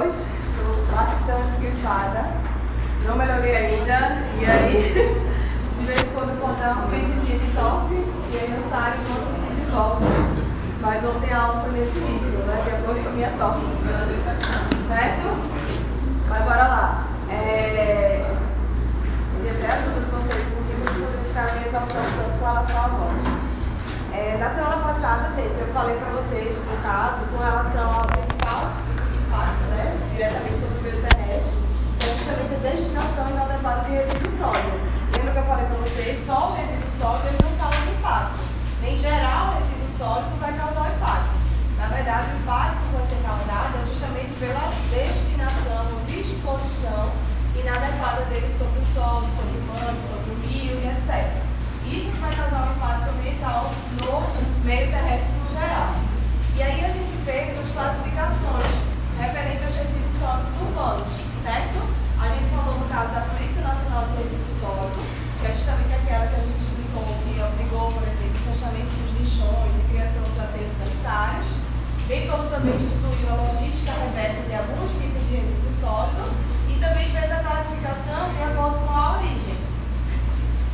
voz, estou bastante gripada, não melhorei ainda, e aí de vez em quando pode dar uma crisezinha de tosse, e aí eu saio e volto assim de volta. Mas ontem a aula foi nesse ritmo, né? De acordo com a minha tosse. Certo? Mas bora lá. É... Eu até ajuda vocês, porque muitas ficaram me exaltando tanto com relação à voz. É, na semana passada, gente, eu falei para vocês, no caso, com relação ao principal diretamente sobre o meio terrestre, é justamente a destinação inadequada de resíduo sólido. Lembra que eu falei para vocês? Só o resíduo sólido ele não causa impacto. Nem geral, o resíduo sólido vai causar o impacto. Na verdade, o impacto que vai ser causado é justamente pela destinação ou disposição inadequada dele sobre o solo, sobre o manto, sobre o rio e etc. Isso vai causar um impacto ambiental no meio terrestre no geral. E aí a gente fez as classificações referentes aos resíduos sólidos urbanos, certo? A gente falou no caso da Política Nacional de Resíduos Sólidos, que é justamente aquela que a gente explicou, que obrigou, por exemplo, o fechamento dos lixões e criação dos aterros sanitários, bem como também instituiu a logística reversa de alguns tipos de resíduos sólidos e também fez a classificação de acordo com a origem.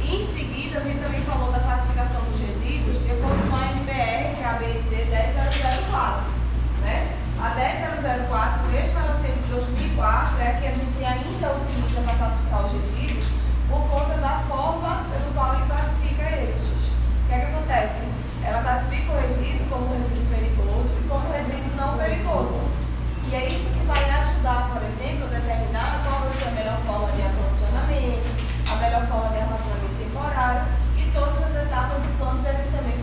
E em seguida, a gente também falou da classificação dos resíduos de acordo com a NBR, que é a BNT 10004. Né? A 10004, mesmo ela sendo de 2004, é a que a gente ainda utiliza para classificar os resíduos por conta da forma pelo qual ele classifica esses. O que é que acontece? Ela classifica o resíduo como resíduo perigoso e como resíduo não perigoso. E é isso que vai ajudar, por exemplo, a determinar qual vai ser a melhor forma de acondicionamento, a melhor forma de armazenamento temporário e todas as etapas do plano de gerenciamento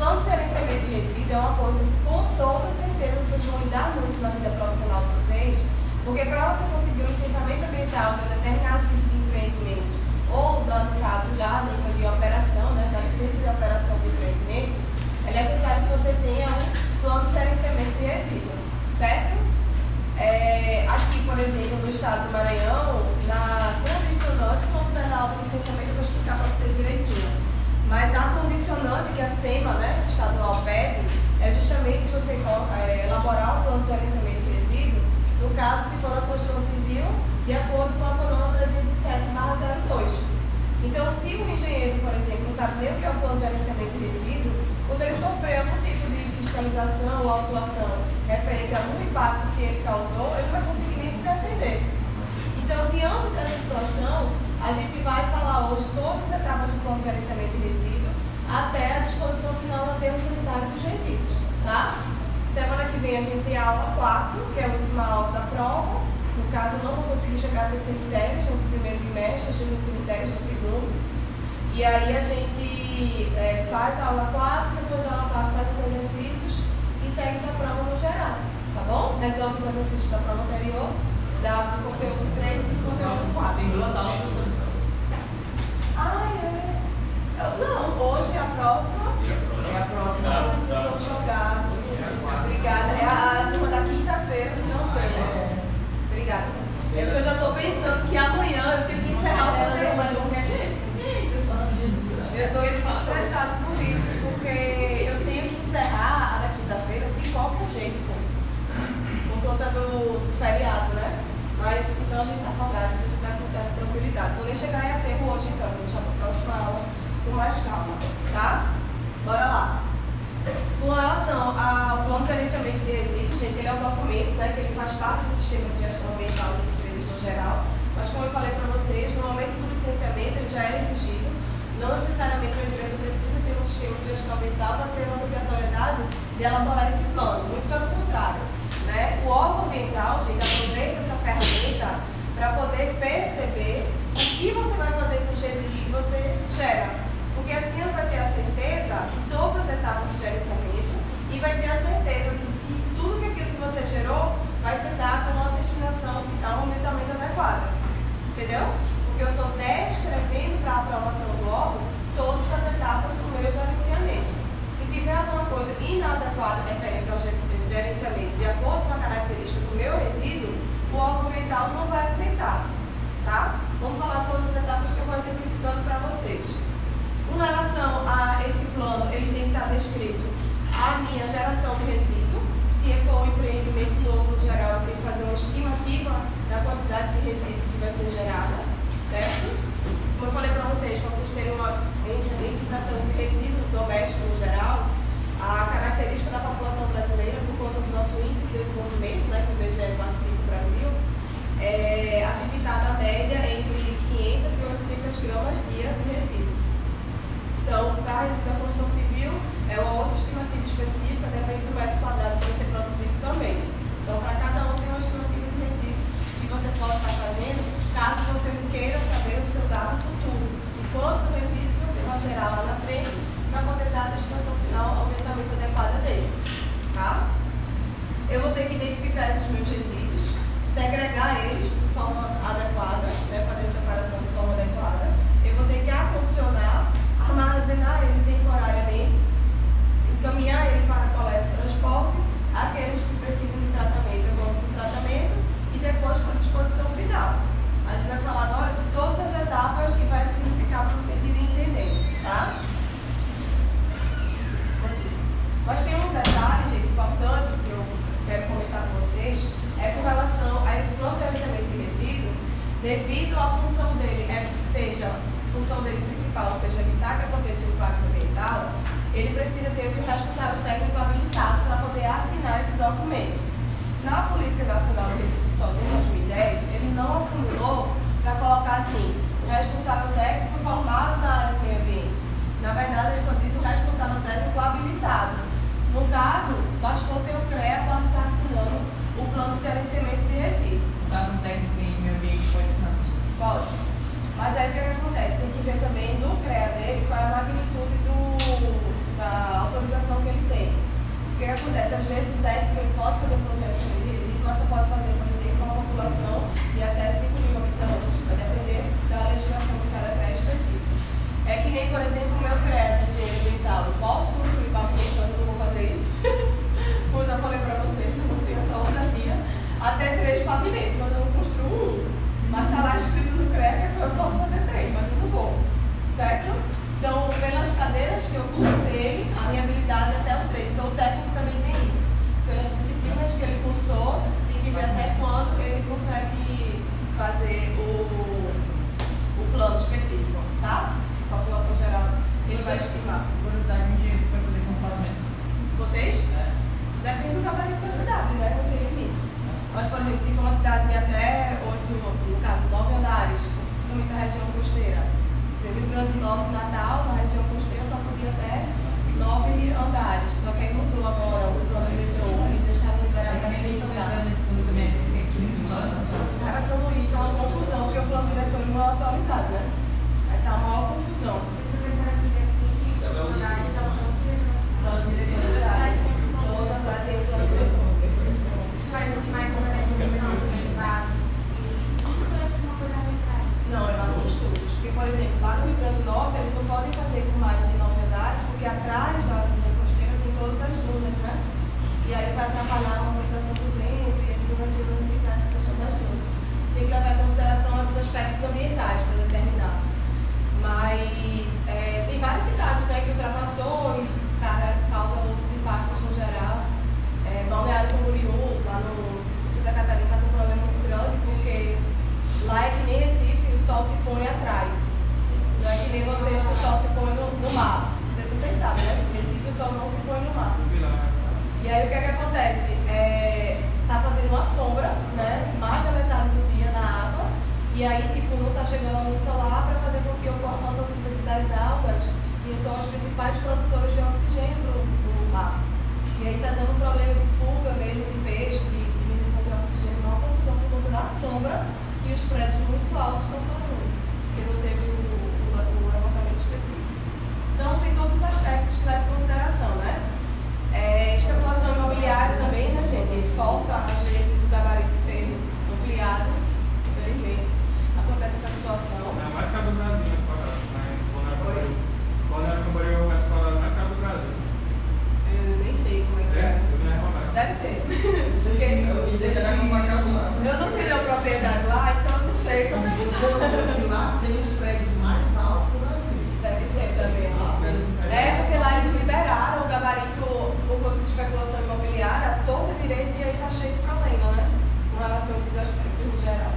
plano de gerenciamento de resíduos é uma coisa com toda certeza vocês vão lidar muito na vida profissional de vocês, porque para você conseguir um licenciamento ambiental para determinado tipo de empreendimento, ou no caso já nível de operação, né, da licença de operação do empreendimento, é necessário que você tenha um plano de gerenciamento de resíduos, certo? É, aqui, por exemplo, no estado do Maranhão, na condicionante, quando tiver na aula de licenciamento, eu vou explicar para vocês direitinho. Mas a condicionante que a SEMA, né, estadual, pede, é justamente você é, elaborar um plano de gerenciamento de resíduo, no caso, se for da construção civil, de acordo com a CONAMA 307-02. Então, se o engenheiro, por exemplo, não sabe nem o que é o plano de gerenciamento de resíduo, quando ele sofrer algum tipo de fiscalização ou autuação referente a algum impacto que ele causou, ele não vai conseguir nem se defender. Então, diante dessa situação, a gente vai falar hoje todas as etapas do plano de gerenciamento de resíduos até a disposição final do aterro sanitário dos resíduos, tá? Semana que vem a gente tem a aula 4, que é a última aula da prova. No caso, eu não vou conseguir chegar a ter cemitérios nesse primeiro bimestre, eu chego em cemitérios no segundo. E aí a gente é, faz a aula 4, depois da aula 4 faz os exercícios e segue para a prova no geral, tá bom? Resolve os exercícios da prova anterior, da conteúdo 3 e conteúdo 4. Tem duas aulas professor. Ah, é? Não, hoje a próxima. É a próxima. Ah, estou jogado. Obrigada. É a turma da quinta-feira que não tem. Obrigada. É porque eu já estou pensando que amanhã eu tenho que encerrar o conteúdo. Eu estou estressado por isso, porque eu tenho que encerrar a da quinta-feira de qualquer jeito, pô. por conta do, do feriado, né? Mas então a gente está folgado, a gente vai com certa tranquilidade. Vou nem chegar em aterro hoje então, vou deixar para a próxima aula com mais calma, tá? Bora lá. Com relação ao plano de gerenciamento de resíduos, gente, ele é um documento né, que ele faz parte do sistema de gestão ambiental das empresas no geral, mas como eu falei para vocês, no momento do licenciamento ele já é exigido. Não necessariamente uma empresa precisa ter um sistema de gestão ambiental para ter a obrigatoriedade de elaborar esse plano, muito pelo contrário. Né? O órgão ambiental, gente, aproveita essa ferramenta para poder perceber o que você vai fazer com os resíduos que você gera. Porque assim ela vai ter a certeza de todas as etapas do gerenciamento e vai ter a certeza de que tudo que aquilo que você gerou vai ser dado uma destinação final, ambientamento adequado. Entendeu? Porque eu estou descrevendo para a aprovação do órgão todas as etapas do meu gerenciamento. Se tiver alguma coisa inadequada referente ao gerenciamento de acordo com a característica do meu resíduo, órgão ambiental não vai aceitar. Tá? Vamos falar todas as etapas que eu vou exemplificando para vocês. Com relação a esse plano, ele tem que estar descrito a minha geração de resíduo, Se for um empreendimento novo no geral, eu tenho que fazer uma estimativa da quantidade de resíduo que vai ser gerada, certo? Como eu falei para vocês, vocês terem uma. Em, se tratando de resíduos domésticos no geral, a característica da população brasileira, por conta do nosso índice de desenvolvimento, né, que o IBGE classifica o Brasil, é, a gente está na média entre 500 e 800 gramas dia de resíduo. Então, para resíduo da construção civil, é uma outra estimativa específica, depende do metro quadrado que vai ser produzido também. Então, para cada um tem uma estimativa de resíduo que você pode estar fazendo, caso você queira saber o seu dado futuro. E quanto resíduo você vai gerar lá na frente, para poder dar a destinação final aumentamento adequada dele. Tá? Eu vou ter que identificar esses meus resíduos, segregar eles de forma adequada, né, fazer a separação de forma adequada. Eu vou ter que acondicionar, armazenar ele temporariamente encaminhar ele para coleta e transporte, aqueles que precisam de tratamento, eu mando para tratamento e depois para disposição final. A gente vai falar agora de todas as etapas que Mas tem um detalhe, gente, importante que eu quero comentar com vocês, é com relação a esse plano de gerenciamento de resíduo, devido à função dele, é, seja função dele principal, ou seja, evitar que aconteça um impacto ambiental, ele precisa ter o responsável técnico habilitado para poder assinar esse documento. Na Política Nacional de Resíduos Sólidos em 2010, ele não afundou para colocar assim, responsável técnico formado na área do meio ambiente. Na verdade, ele só diz o responsável técnico habilitado. No caso, bastou ter o CREA para estar assinando o plano de gerenciamento de resíduos. No caso, um técnico em meio ambiente pode assinar? Pode. Mas aí o que, é que acontece? Tem que ver também no CREA dele qual é a magnitude do, da autorização que ele tem. O que acontece? Às vezes o técnico ele pode fazer planejamento de resíduo, mas você pode fazer, por exemplo, uma população de até 5 mil habitantes. Vai depender da legislação de cada CREA específico. É que nem, por exemplo, o meu CREA de engenheiro ambiental. Eu posso construir pavimento, mas eu não vou fazer isso. Como já falei para vocês, eu não tenho essa ousadia. Até três pavimentos, mas eu não construo um. Mas está lá escrito no CREA que eu posso fazer três, mas eu não vou. Certo? Então, pelas cadeiras que eu cursei, a minha habilidade é até o 3. Então, o técnico também tem isso. Pelas disciplinas que ele cursou, tem que ver até quando ele consegue fazer o, o plano específico, tá? População geral, ele vai estimar. Curiosidade, um dia vai fazer com o. Vocês? É. Depende do gabarito da cidade, né? Mas, por exemplo, se for uma cidade de até 8, no caso, 9 andares, principalmente a região costeira, Rio Grande do Norte, Natal, na região costeira, só podia até nove andares. Só que aí mudou agora o plano diretor. Eles deixaram liberar até três andares. Cara, São Luís está uma confusão, porque o plano diretor não é atualizado, né? Aí tá uma maior confusão. Plano diretor da cidade. Todas lá tem o plano diretor. Não, é base em estudos. Porque, por exemplo, lá no Rio Grande do Norte, eles não podem fazer com mais de nove andares, porque atrás da linha costeira tem todas as dunas, né? E aí vai atrapalhar a movimentação do vento e assim vai ter danificar essa questão das dunas. Você tem que levar em consideração alguns aspectos ambientais para determinar. Mas é, tem várias cidades né, que ultrapassou e cara, causa outros impactos no geral. É, Balneário Camboriú, lá no Santa Catarina, está com um problema muito grande, porque lá é que nem Recife, o sol se põe atrás. Não é que nem vocês que o sol se põe no, no mar. Não sei se vocês sabem, né? Em Recife o sol não se põe no mar. E aí o que é que acontece? É, tá fazendo uma sombra, né? Mais da metade do dia na água. E aí, tipo, não tá chegando a luz solar para fazer com que ocorra a fotossíntese das algas, que são os principais produtores de oxigênio do, do mar. E aí tá dando um problema de fuga mesmo de peixe, de diminuição de oxigênio, uma confusão por conta da sombra que os prédios muito altos estão fazendo, porque não teve o. Então, tem todos os aspectos que leva em consideração, né? É, especulação imobiliária também, né, gente? Falsa, às vezes, o gabarito ser ampliado, infelizmente. Acontece essa situação. É mais caro do Brasil, né? Quando era o Brasil, o metro quadrado mais caro do Brasil. Eu nem sei como é que é. é. Deve ser. Porque eu, sei que era é eu não tenho a propriedade lá, então eu não sei como. é que tá. Lá tem porque lá eles liberaram o gabarito, o corpo de especulação imobiliária, todo direito, e aí tá cheio de problema, né? Com relação a esses aspectos no geral.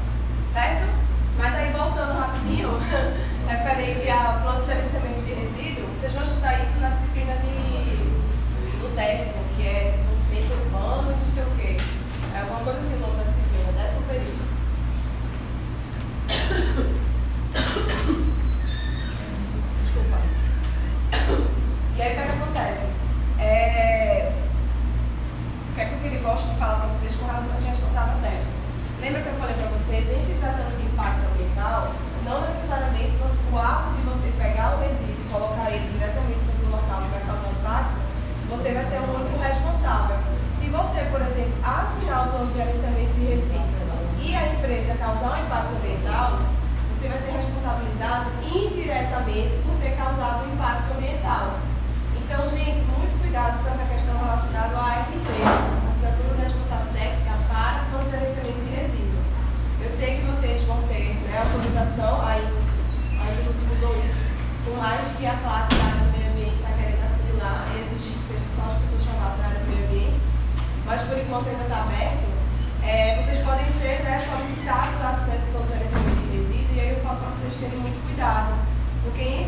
Certo? Mas aí, voltando rapidinho, referente ao plano de gerenciamento de resíduo, vocês vão estudar isso na disciplina de, do décimo, que é desenvolvimento urbano e não sei o quê. É alguma coisa assim, o nome da disciplina, décimo período. E aí o que, é que acontece? É... O que é que eu gosto de falar para vocês com relação a esse responsável técnico? Lembra que eu falei para vocês, em se tratando de impacto ambiental, não necessariamente você, o ato de você pegar o resíduo e colocar ele diretamente sobre o local que vai causar impacto, você vai ser o único responsável. Se você, por exemplo, assinar o plano de gerenciamento de resíduo e a empresa causar um impacto ambiental, você vai ser responsabilizado indiretamente por ter causado um impacto ambiental. Então, gente, muito cuidado com essa questão relacionada à ART, assinatura de responsável técnica para plano de gerenciamento de resíduo. Eu sei que vocês vão ter né, autorização, ainda, ainda não se mudou isso, por mais que a classe da área do meio ambiente está querendo afunilar e exigir que sejam só as pessoas chamadas da área do meio ambiente, mas por enquanto ainda está aberto. É, vocês podem ser né, solicitados a assinar esse plano de gerenciamento de resíduo e aí eu falo para vocês terem muito cuidado, porque em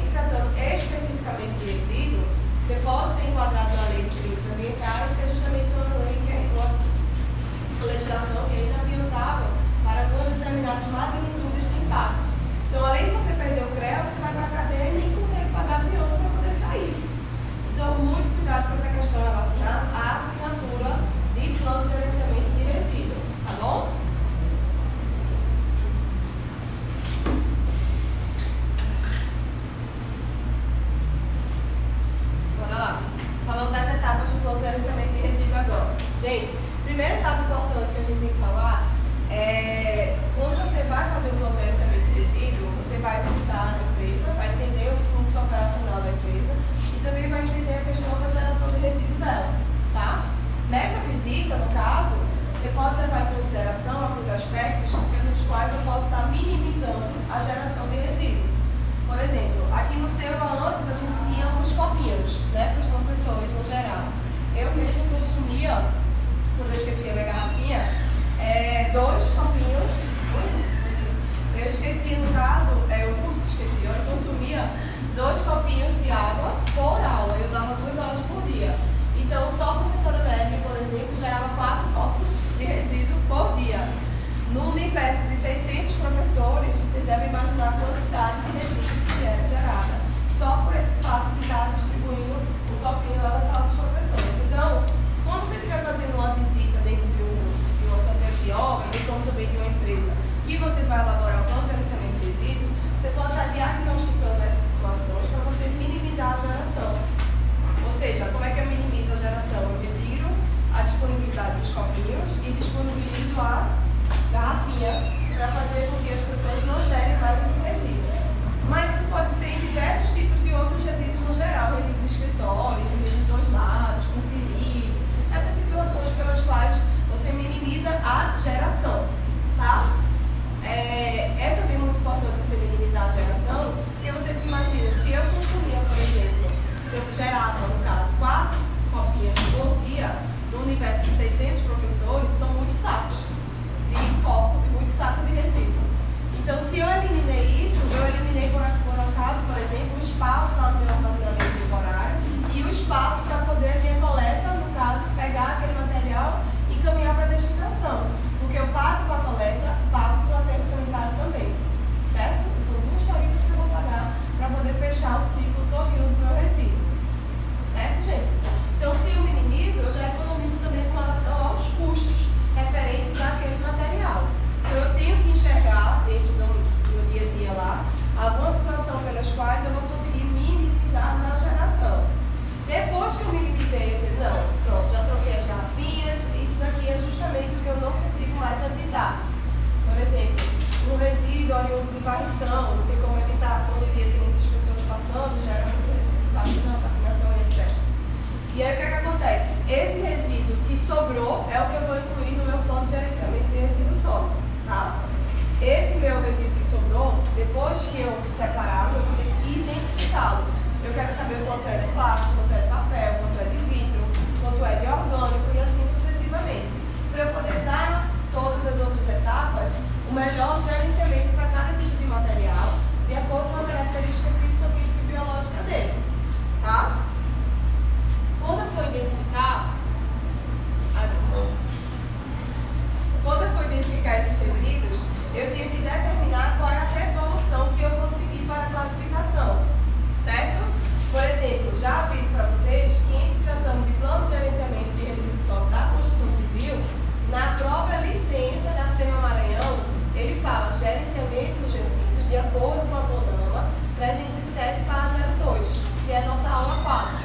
sobrou é o que eu vou incluir no meu plano de gerenciamento de resíduo sólido, tá? Esse meu resíduo que sobrou, depois que eu separar, eu vou ter que identificá-lo. Eu quero saber quanto é de plástico, quanto é de papel, quanto é de vidro, quanto é de orgânico e assim sucessivamente. Para eu poder dar todas as outras etapas o melhor gerenciamento para cada tipo de material, de acordo com a eu tenho que determinar qual é a resolução que eu vou seguir para a classificação, certo? Por exemplo, já aviso para vocês que em se tratando de plano de gerenciamento de resíduos sólidos da construção civil, na própria licença da SEMA Maranhão, ele fala gerenciamento dos resíduos de acordo com a Conama 307-02, que é a nossa aula 4.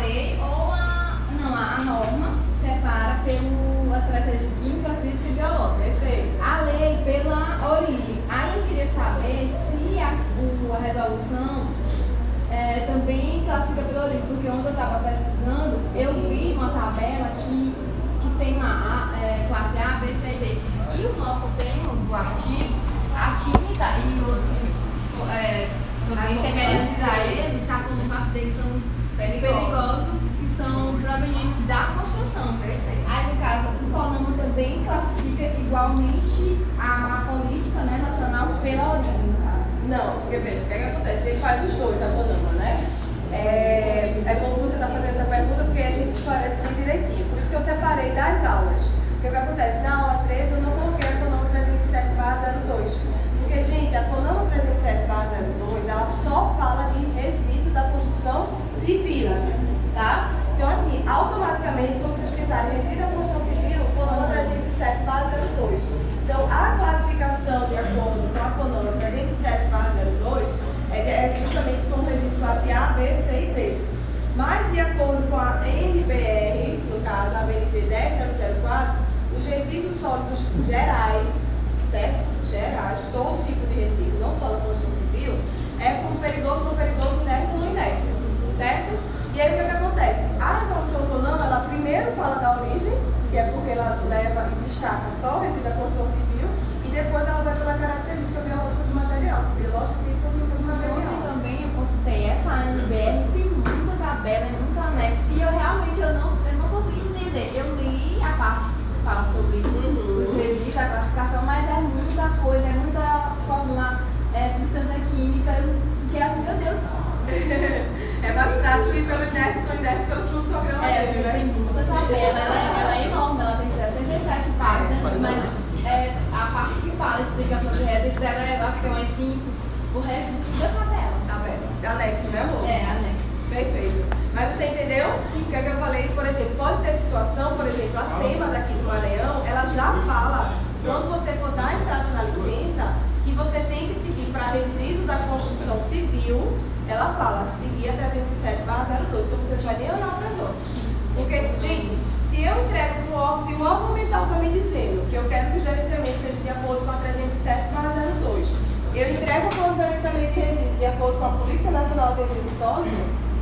lei ou a, não, a, norma separa pelas características química, física e biológica. Perfeito. A lei pela origem. Aí eu queria saber se a, o- a resolução é, também classifica pela origem, porque ontem eu estava pesquisando, eu vi uma tabela que, que tem uma A, é, classe A, B, C e D. E o nosso termo do artigo, a tinta e outros é, também semelhantes a ele, está com classe D que são os Perigosos. perigosos, que são provenientes da construção. Perfeito. Aí, no caso, o CONAMA também classifica igualmente a política né, nacional pela origem, no caso. Não, porque veja, o que, é que acontece? Ele faz os dois, a Conama, né? É, é bom que você está fazendo essa pergunta porque a gente esclarece bem direitinho. Por isso que eu separei das aulas. Porque o que acontece? Na aula 13 eu não coloquei a Conama 307 02. Porque, gente, a Conama 307 02 ela só fala de da construção civil, tá? Então, assim, automaticamente, quando vocês pensarem em resíduo da construção civil, Conama 307 02. Então, a classificação de acordo com a Conama 307 02 é, é justamente como resíduo classe A, B, C e D. Mas, de acordo com a NBR, no caso a BNT 10004, os resíduos sólidos gerais, certo? Gerais, todo tipo de resíduo, não só da construção civil, é como perigoso, não perigoso, inerte ou não inerte, certo? E aí o que, que acontece? A resolução Conama, ela primeiro fala da origem, que é porque ela leva e destaca só o resíduo da construção civil, e depois ela vai pela característica biológica do material, biológica, física e química do Ontem material. também eu consultei essa ANBR, tem muita tabela, é muito anexo, e eu realmente eu não, eu não consegui entender. Eu li a parte que fala sobre Uhum. os resíduos, a classificação, mas é muita coisa, é muita fórmula, é, substância química, eu fiquei assim, meu Deus. É mais prático ir pelo inerte, pelo inerte, pelo fluxograma É, dele, tem né? muita tabela, ela, é- ela é enorme, ela tem 67 páginas, mas é, a parte que fala a explicação de resíduos, ela é, eu acho que é umas 5, o resto tudo é tabela. Tá vendo? Anexo, né, amor? É, anexo. Perfeito. Mas você entendeu? O que, é que eu falei? Por exemplo, pode por exemplo, a SEMA daqui do Maranhão, ela já fala, quando você for dar entrada na licença, que você tem que seguir para resíduo da construção civil, ela fala, seguir a 307 02. Então você não vai nem olhar para as outras. Porque, gente, se eu entrego para o órgão, se o órgão ambiental está me dizendo que eu quero que o gerenciamento seja de acordo com a 307 02, eu entrego o plano de gerenciamento de resíduos de acordo com a Política Nacional de Resíduos Sólidos,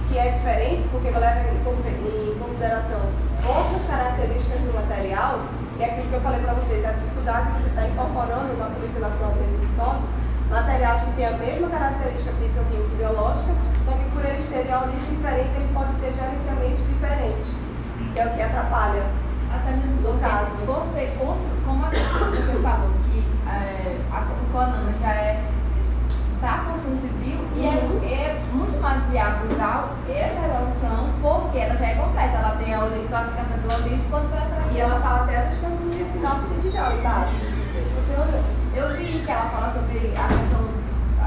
que é diferente, porque leva em con- em consideração outras características do material, e é aquilo que eu falei para vocês, a dificuldade que você está incorporando na Política Nacional de Resíduos Sólidos, materiais que têm a mesma característica físico-química e biológica, só que por eles terem a origem diferente, ele pode ter gerenciamentos diferentes, que é o que atrapalha. Até mesmo No caso. Você, como você falou que é, a, já é para a construção civil e é, é muito mais viável usar essa resolução porque ela já é completa. Ela tem a ori- classificação pela origem quanto para essa E ela fala até das canções de final do. Não sei se você olhou. Eu vi que ela fala sobre a questão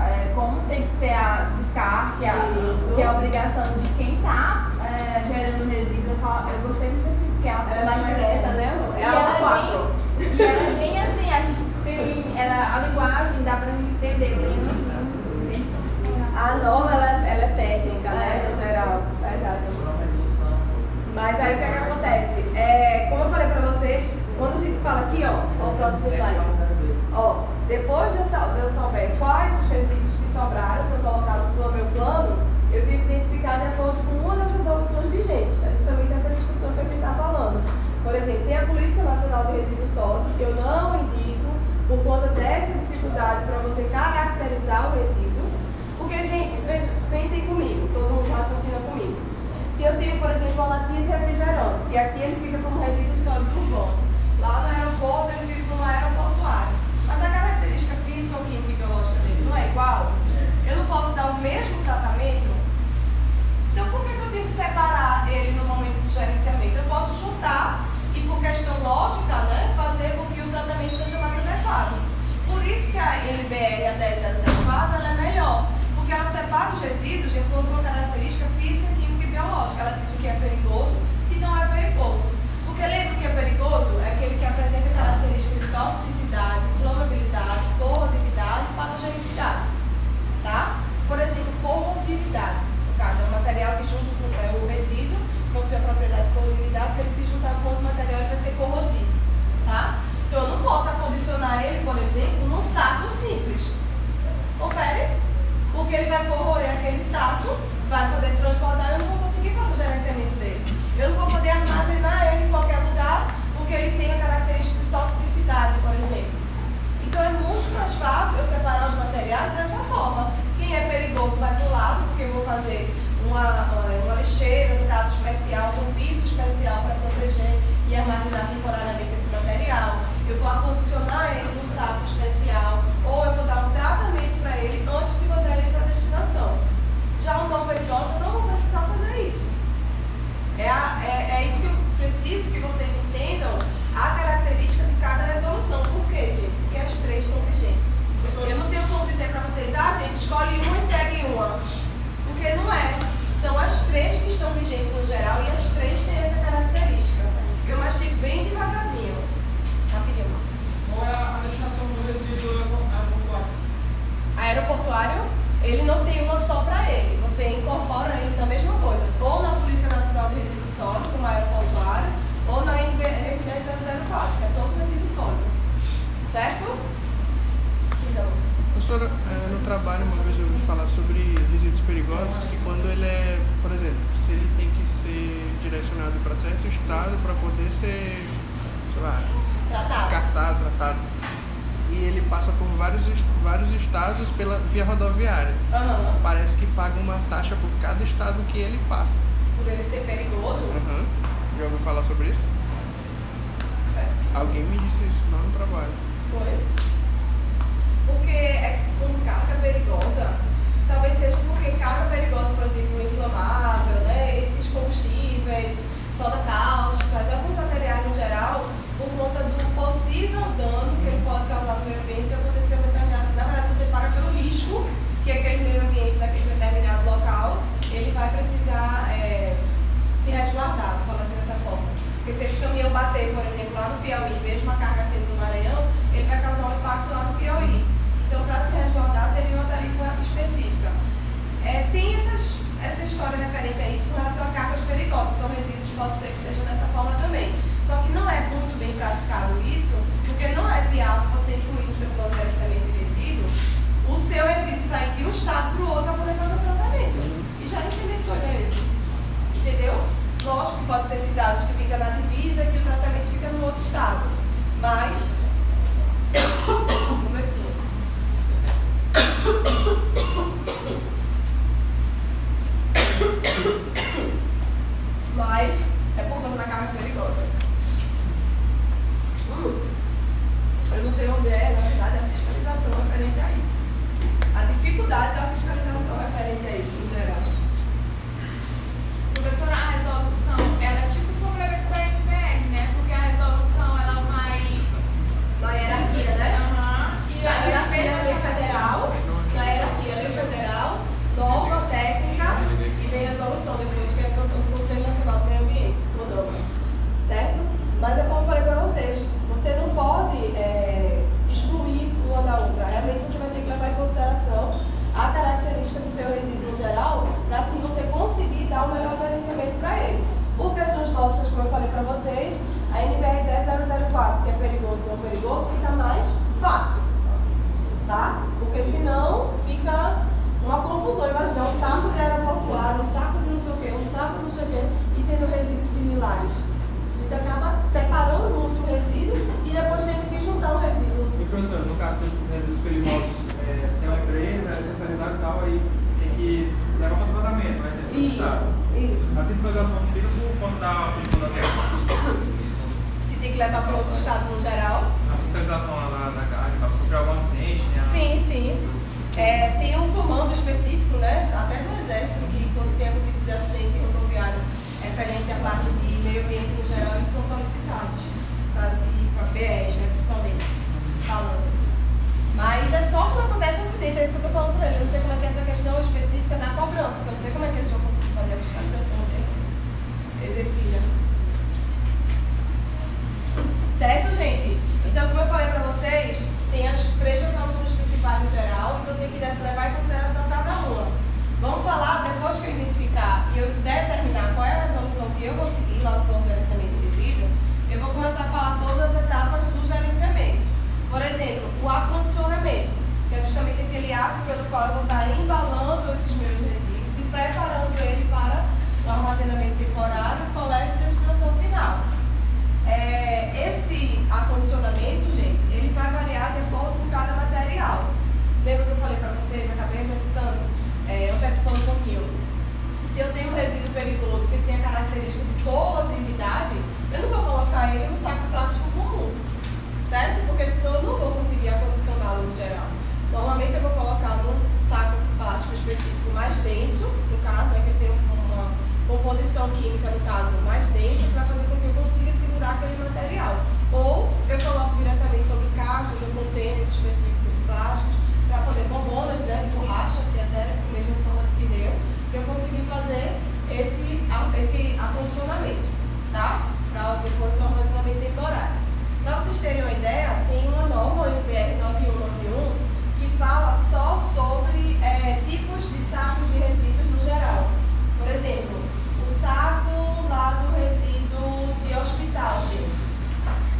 é, como tem que ser a descarte, a, que é a obrigação de quem está gerando resíduo. Eu, falo- eu gostei muito desse porque ela, Ela é mais direta, né? É E a aula ela 4. é bem, e ela é bem assim, a gente tem. Ela, a linguagem dá pra gente entender, tem assim, A norma, ela, ela é técnica, né, É. no geral. Verdade. Mas aí o que, é que acontece? É, como eu falei pra vocês, quando a gente fala aqui, ó, o próximo slide. Ó, depois de eu, souber quais os resíduos que sobraram para eu colocar no meu plano, eu tenho que identificar de acordo com uma das resoluções vigentes. É justamente essa discussão que a gente está falando. Por exemplo, tem a Política Nacional de Resíduos Sólidos, que eu não indico por conta dessa dificuldade para você caracterizar o resíduo. Porque, gente, pensem comigo, todo mundo raciocina comigo. Se eu tenho, por exemplo, uma latinha de refrigerante, que aqui ele fica como resíduo sólido no vão, lá no aeroporto ele fica como aeroportuário. Mas a característica física, química e biológica dele não é igual? Eu não posso dar o mesmo tratamento? Então, por é que eu tenho que separar ele no momento do gerenciamento? Eu posso juntar e, por questão lógica, né, fazer com que o tratamento seja mais adequado. Por isso que a NBR a 10004 é melhor porque ela separa os resíduos de acordo com a característica física, química e biológica. Ela diz o que é perigoso e o que não é perigoso. Porque lembra que é perigoso? É aquele que apresenta características de toxicidade, flamabilidade, corrosividade e patogenicidade. Tá? Por exemplo, corrosividade. No caso, é um material que junto com é, o resíduo possui a propriedade de corrosividade. Se ele se juntar com outro material, ele vai ser corrosivo. Tá? Então, eu não posso acondicionar ele, por exemplo, num saco simples. Confere? Porque ele vai corroer aquele saco, vai poder transportar, eu não vou conseguir fazer o gerenciamento dele. Eu não vou poder armazenar ele em qualquer lugar, porque ele tem a característica de toxicidade, por exemplo. Então é muito mais fácil eu separar os materiais dessa forma. Quem é perigoso vai para o lado, porque eu vou fazer uma, uma lixeira, no caso especial, com um piso especial para proteger e armazenar temporariamente esse material. Eu vou acondicionar ele num saco especial, ou eu vou dar um tratamento já o não perigoso, eu não vou precisar fazer isso. É, a, é, é isso que eu preciso que vocês entendam a característica de cada resolução. Por quê, gente? Porque as três estão vigentes. Eu não tenho como dizer para vocês, ah, gente, escolhe uma e segue uma. Porque não é. São as três que estão vigentes no geral e as três têm essa característica. Isso que eu mastigo bem devagarzinho. Rapidinho. Qual é a destinação do resíduo aeroportuário? Aeroportuário, ele não tem uma só para ele. Você incorpora ele na mesma coisa. Ou na Política Nacional de Resíduos Sólidos, como aeroportuário, ou na NBR 10004, que é todo resíduo sólido. Certo? Isão. Professora, é, no trabalho uma vez eu ouvi falar sobre resíduos perigosos, que quando ele é, por exemplo, se ele tem que ser direcionado para certo estado para poder ser, sei lá, Tratado. descartado, tratado, e ele passa por vários, vários estados pela via rodoviária. Aham. Parece que paga uma taxa por cada estado que ele passa. Por ele ser perigoso. Aham. Já ouviu falar sobre isso? Alguém me disse isso lá no trabalho. Foi. Porque é com carga perigosa, talvez seja porque carga perigosa, por exemplo, inflamável, né? esses combustíveis, soda cáustica, alguns materiais no geral, por conta do possível dano que ele que aquele meio ambiente daquele determinado local ele vai precisar é, se resguardar, vou falar assim dessa forma. Porque se esse caminhão bater, por exemplo, lá no Piauí, mesmo a carga sendo do Maranhão, ele vai causar um impacto lá no Piauí. Então, para se resguardar, teria uma tarifa específica. É, tem essas, essa história referente a isso com relação a cargas perigosas. Então, resíduos pode ser que seja dessa forma também. Só que não é muito bem praticado isso, porque não é viável você incluir no seu plano de gerenciamento de o seu resíduo sair de um estado para o outro para poder fazer o tratamento. E gerenciamento doido é esse? Entendeu? Lógico que pode ter cidades que ficam na divisa que o tratamento fica no outro estado. Mas. Começou. Mas é por conta da carga perigosa. Hum. Eu não sei onde é, na verdade, a fiscalização referente a isso. A dificuldade da fiscalização referente a isso, em geral. Professora, a resolução, ela é tipo um problema com a NPR, né? Porque a resolução, ela vai... Na hierarquia, né? Aham. E Na hierarquia lei federal, na hierarquia lei federal, norma técnica e vem resolução depois, que é a resolução do Conselho Nacional do Meio Ambiente, CONAMA. Certo? Mas é como eu falei para vocês, você não pode é, excluir uma da outra. Realmente você vai levar em consideração a característica do seu resíduo geral, para assim você conseguir dar o melhor gerenciamento para ele. Por questões lógicas, como eu falei para vocês, a NBR 10004, que é perigoso e não perigoso, fica mais fácil tá? Porque senão fica uma confusão. Imagina, um saco de aeroportuário, um saco de não sei o quê, um saco de não sei o quê, e tendo resíduos similares. A gente acaba separando muito o resíduo e depois tendo que juntar o resíduo. E professor, no caso desses resíduos perigosos, é, tem uma empresa é especializada e tal, aí tem que levar para o tratamento, mas é tudo Isso, estado. isso. A fiscalização fica por conta da. Se tem que levar para outro estado no geral. A fiscalização lá na, na carga, tal, sofreu algum acidente, né? Sim, sim. É, tem um comando específico, né, até do Exército, que quando tem algum tipo de acidente rodoviário referente à parte de meio ambiente no geral, eles são solicitados para PEs, né, principalmente, falando. Mas é só quando acontece um acidente, é isso que eu estou falando para ele. Eu não sei como é que é essa questão específica da cobrança, porque eu não sei como é que eles vão conseguir fazer a fiscalização desse exercida. Certo, gente? Então, como eu falei para vocês, tem as três resoluções principais no geral, então tem que levar em consideração cada uma. Vamos falar, depois que eu identificar e eu determinar qual é a resolução que eu vou seguir lá no plano de gerenciamento de resíduo, eu vou começar a falar todas as etapas do gerenciamento. Por exemplo, o acondicionamento, que é justamente aquele ato pelo qual eu vou estar embalando esses meus resíduos e preparando ele para o armazenamento temporário, coleta e destinação final. É, esse acondicionamento, gente, ele vai variar de acordo com cada material. Lembra que eu falei para vocês, acabei exercitando, é, antecipando um pouquinho. Se eu tenho um resíduo perigoso que tem a característica de corrosividade, eu não vou colocar ele num saco plástico comum certo? Porque senão eu não vou conseguir acondicioná-lo no geral. Normalmente eu vou colocar num saco plástico específico mais denso, no caso, né, que tem uma composição química, no caso, mais densa, para fazer com que eu consiga segurar aquele material. Ou eu coloco diretamente sobre caixas ou contêineres específicos de plásticos, para poder bombonas né, de borracha, que até é mesmo forma de pneu, eu conseguir fazer esse, esse acondicionamento, tá? Para depois o armazenamento temporário. Para vocês terem uma ideia, tem uma norma, o NPR 9191, que fala só sobre é, tipos de sacos de resíduos no geral. Por exemplo, o saco lá do resíduo de hospital, gente.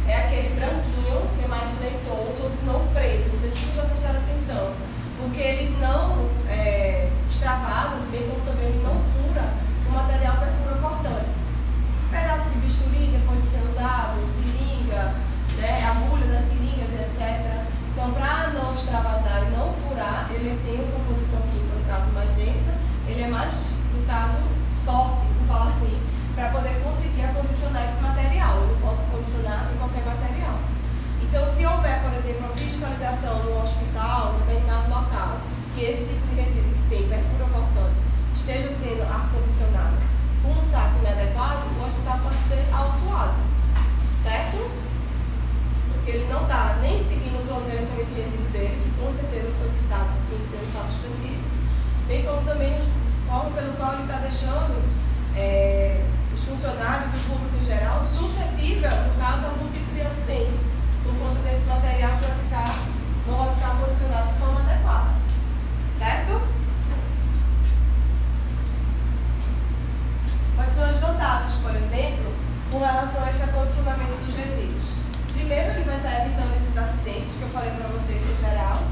É aquele branquinho, que é mais leitoso, ou se não preto. Não sei se vocês já prestaram atenção. Porque ele não é, extravasa, bem como também ele não fura o material perfura cortante. Pedaço de bisturi depois de ser usado, né, agulha das seringas, etc. Então, para não extravasar e não furar, ele tem uma composição química, no caso, mais densa, ele é mais, no caso, forte, vou falar assim, para poder conseguir acondicionar esse material. Eu não posso acondicionar em qualquer material. Então, se houver, por exemplo, uma fiscalização no hospital, em determinado local, que esse tipo de resíduo que tem perfura cortante esteja sendo ar-condicionado com um saco inadequado, o hospital pode ser autuado. Certo? Porque ele não está nem seguindo o plano de gerenciamento de resíduo dele, que com certeza foi citado que tinha que ser um saco específico, bem como também o forma pelo qual ele está deixando é, os funcionários e o público em geral suscetível, no caso, a algum tipo de acidente, por conta desse material que vai ficar, não vai ficar condicionado de forma adequada. Certo? Quais são as vantagens, por exemplo, com relação a esse acondicionamento dos resíduos? Primeiro, ele vai estar evitando esses acidentes que eu falei para vocês no geral.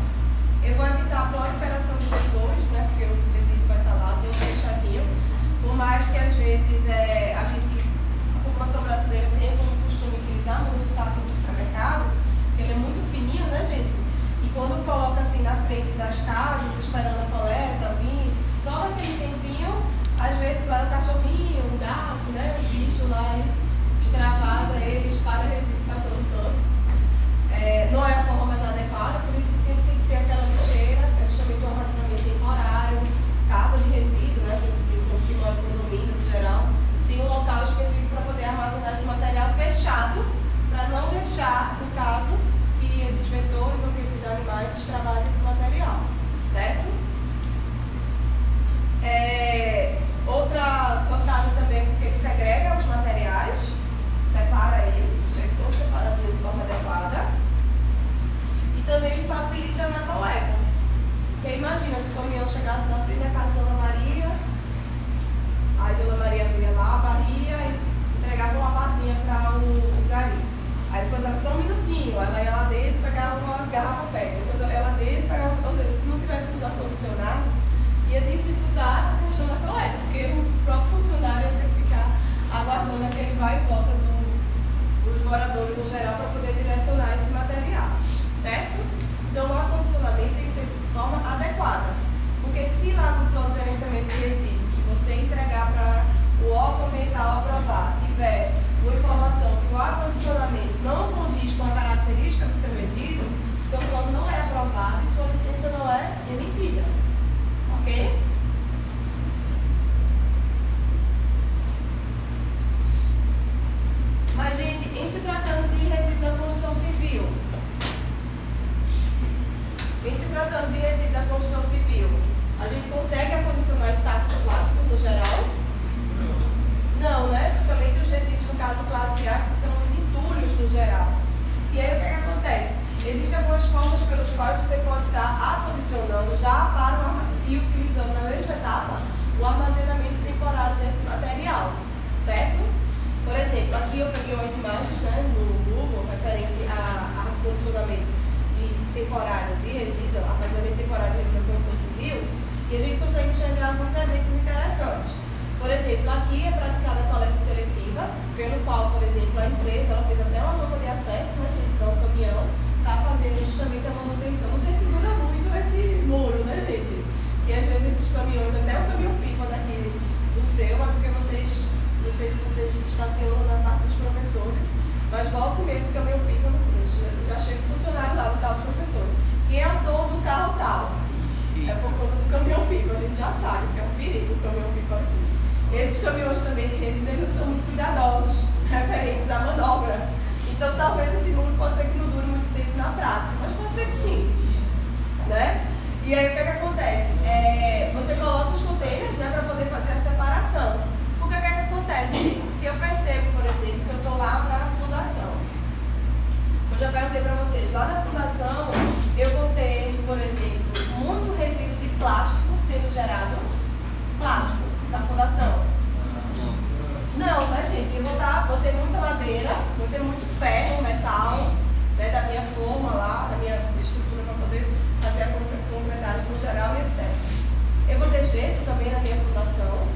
Eu vou evitar a proliferação de vetores, né, porque o resíduo vai estar lá, todo bem chatinho. Por mais que às vezes é, a gente, a população brasileira tenha como costume utilizar muito o saco no supermercado, porque ele é muito fininho, né, gente? E quando coloca assim na frente das casas, esperando a coleta vir, só naquele tempinho, às vezes vai um cachorrinho, um gato, né, um bicho lá e extravasa ele, espalha resíduo para todo canto. É, não é a forma mais adequada, por isso que sempre tem que ter aquela lixeira, que é justamente o armazenamento temporário, casa de resíduo, né, que, que, que mora no condomínio em geral, tem um local específico para poder armazenar esse material fechado, para não deixar, no caso, que esses vetores ou que esses animais extravasem esse material, certo? É, outra vantagem também é porque ele segrega os materiais, separa ele, todo separadinho de forma adequada. E também ele facilita na coleta. Porque imagina se o caminhão chegasse na frente da casa da Dona Maria, aí Dona Maria vinha lá, varria e entregava uma vasinha para o. Aí depois ela só um minutinho, ela ia lá dentro e pegava uma garrafa perto. Depois ela ia lá dentro e pegava. Ou seja, se não tivesse tudo acondicionado, ia dificultar a questão da coleta, porque o próprio funcionário ia ter que ficar aguardando aquele vai e volta do, dos moradores no geral para poder direcionar esse material, certo? Então o acondicionamento tem que ser de forma adequada, porque se lá no plano de gerenciamento de resíduo que você entregar para o órgão ambiental aprovar tiver uma informação que o acondicionamento não condiz com a característica do seu resíduo, seu plano não é aprovado e sua licença não é emitida. Ok? Mas, gente, em se tratando de resíduo da construção civil, em se tratando de resíduo da construção civil, a gente consegue acondicionar sacos plásticos no geral? Não, né? Principalmente os resíduos, no caso classe A, que são os entulhos no geral. E aí o que, é que acontece? Existem algumas formas pelos quais você pode estar acondicionando já para o e utilizando na mesma etapa o armazenamento temporário desse material, certo? Por exemplo, aqui eu peguei umas imagens né, no Google referente a, a condicionamento de temporário de resíduo, armazenamento temporário de resíduo da construção civil, e a gente consegue enxergar alguns exemplos interessantes. Por exemplo, aqui é praticada a coleta seletiva, pelo qual, por exemplo, a empresa ela fez até uma rampa de acesso né, gente, para o caminhão, está fazendo justamente a manutenção. Não sei se dura muito esse muro, né, gente? E às vezes esses caminhões, até o caminhão-pipa daqui do seu, é porque vocês, não sei se vocês estacionam na parte dos professores, mas volta e meia esse caminhão-pipa no frente. Já chega funcionário lá no sala dos professores. Quem é o dono do carro tal? É por conta do caminhão-pipa, a gente já sabe que é um perigo o caminhão-pipa aqui. Esses caminhões também de resíduos não são muito cuidadosos referentes à manobra. Então, talvez esse número pode ser que não dure muito tempo na prática, mas pode ser que sim. Né? E aí, o que, é que acontece? É, você coloca os containers né, para poder fazer a separação. O que, é que acontece, gente? Se eu percebo, por exemplo, que eu estou lá na fundação, eu já perguntei para vocês, lá na fundação eu vou ter, por exemplo, muito resíduo de plástico sendo gerado, plástico da fundação? Não, né, gente? Eu vou vou ter muita madeira, vou ter muito ferro, metal, né, da minha forma lá, da minha estrutura para poder fazer a concretagem no geral e etc. Eu vou ter gesso também na minha fundação,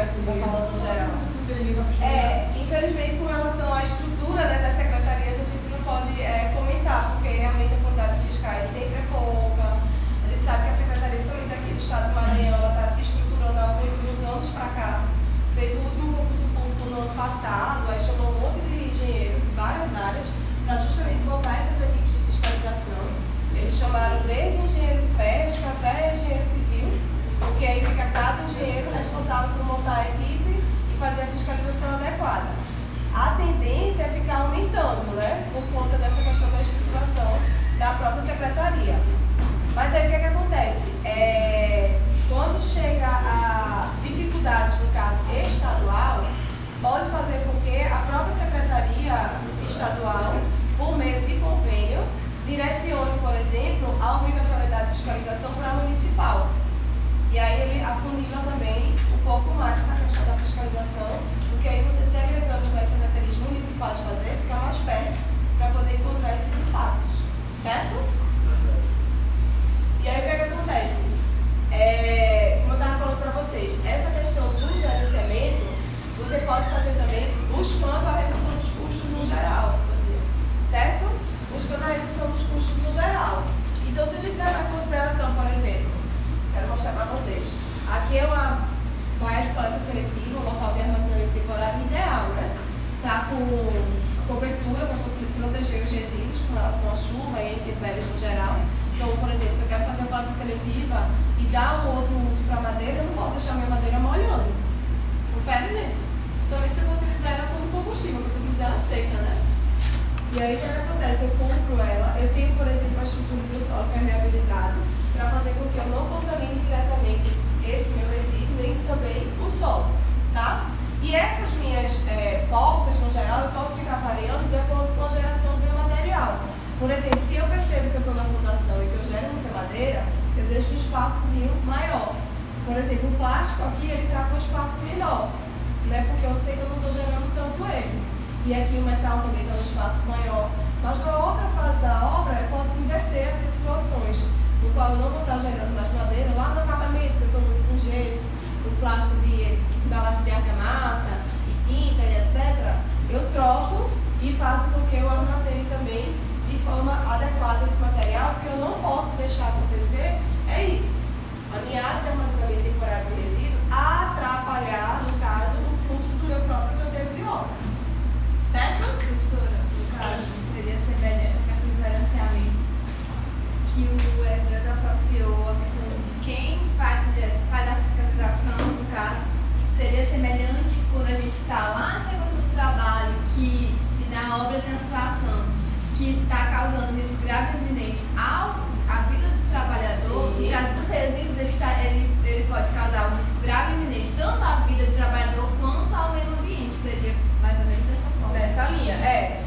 projetos da forma geral. É, infelizmente, com relação à estrutura né, das secretarias, a gente não pode é, comentar, porque realmente a quantidade de fiscais sempre é pouca. A gente sabe que a secretaria, principalmente aqui do estado do Maranhão, ela está se estruturando há alguns anos para cá. Fez o último concurso público no ano passado, aí chamou um monte de engenheiro de várias áreas para justamente montar essas equipes de fiscalização. Eles chamaram desde engenheiro de pesca até engenheiro civil porque aí fica cada engenheiro responsável por montar a equipe e fazer a fiscalização adequada. A tendência é ficar aumentando, né? Por conta dessa questão da estruturação da própria secretaria. Mas aí o que, é que acontece? É, quando chega a dificuldades, no caso estadual, pode fazer com que a própria secretaria estadual, por meio de convênio, direcione, por exemplo, a obrigatoriedade de fiscalização para a municipal. E aí ele afunila também um pouco mais essa questão da fiscalização, porque aí você se agregando para as secretarias municipais fazer, fica mais perto para poder encontrar esses impactos. Certo? E aí o que, é que acontece? É, como eu estava falando para vocês, essa questão do gerenciamento, você pode fazer também buscando a redução dos custos no geral, certo? Buscando a redução dos custos no geral. Então, se a gente levar em consideração, por exemplo, quero mostrar para vocês, aqui é uma baia de coleta seletiva, um local de armazenamento temporário ideal, né? Está com cobertura para proteger os resíduos com relação à chuva e intempéries no geral. Então, por exemplo, se eu quero fazer uma coleta seletiva e dar um outro uso para madeira, eu não posso deixar minha madeira molhando. Confere, gente? Somente se eu vou utilizar ela como combustível, porque eu preciso dela seca, né? E aí o que acontece? Eu compro ela, eu tenho, por exemplo, a estrutura do solo permeabilizado para fazer com que eu não contamine diretamente esse meu resíduo, nem também o solo, tá? E essas minhas é, portas, no geral, eu posso ficar variando de acordo com a geração do meu material. Por exemplo, se eu percebo que eu estou na fundação e que eu gero muita madeira, eu deixo um espaçozinho maior. Por exemplo, o plástico aqui ele está com um espaço menor, né? porque eu sei que eu não estou gerando tanto ele. E aqui o metal também está no espaço maior. Mas para outra fase da obra, eu posso inverter essas situações, no qual eu não vou estar gerando mais madeira lá no acabamento, que eu estou muito com gesso, no plástico de embalagem de argamassa, e tinta e etc. Eu troco e faço com que eu armazene também de forma adequada esse material, porque eu não posso deixar acontecer, é isso. A minha área de armazenamento temporário de resíduo atrapalhar, no caso, o fluxo do meu próprio canteiro de obra. Certo? Professora, no caso, seria semelhante à questão do gerenciamento que o Edras associou a questão de quem faz, faz a fiscalização, no caso, seria semelhante quando a gente está lá na sequência do trabalho, que se na obra tem uma situação que está causando risco grave e iminente ao à vida do trabalhador, Sim. no caso dos resíduos, ele, está, ele, ele pode causar um risco grave e iminente tanto à vida do trabalhador quanto ao meio ambiente. Seria mais ou menos dessa forma. Nessa linha, é.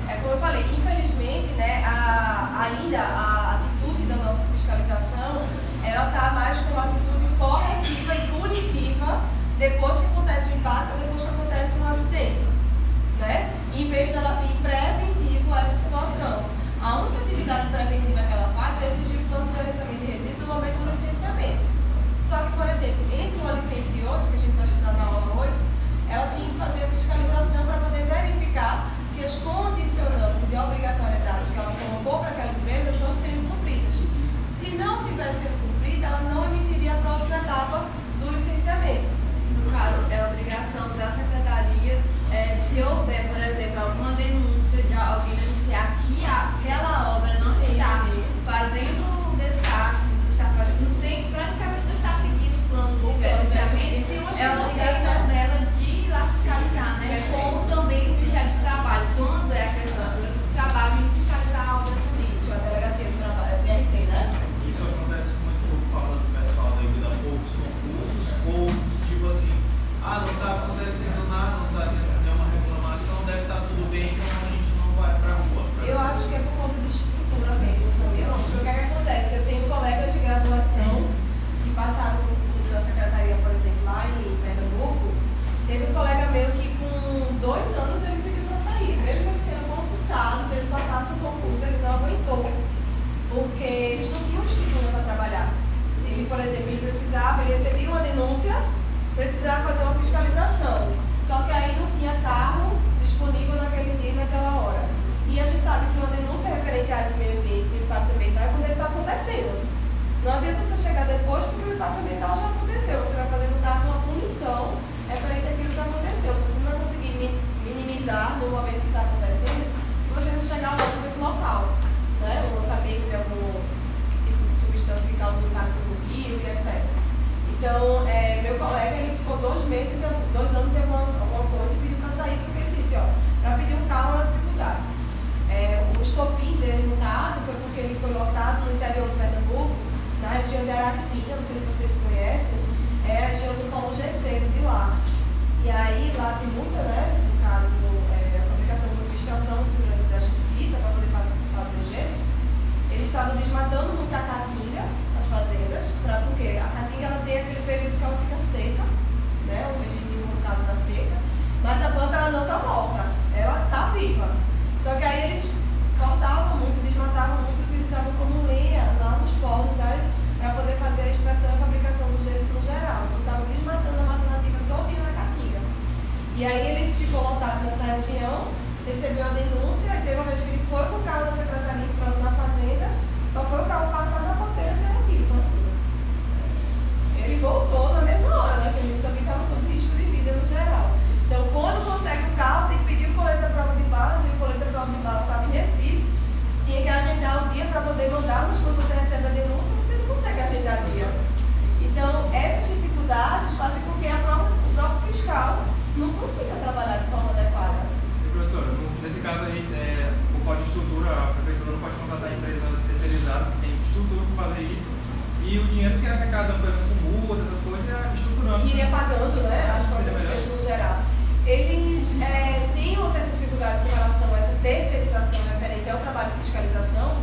Terceirização referente ao trabalho de fiscalização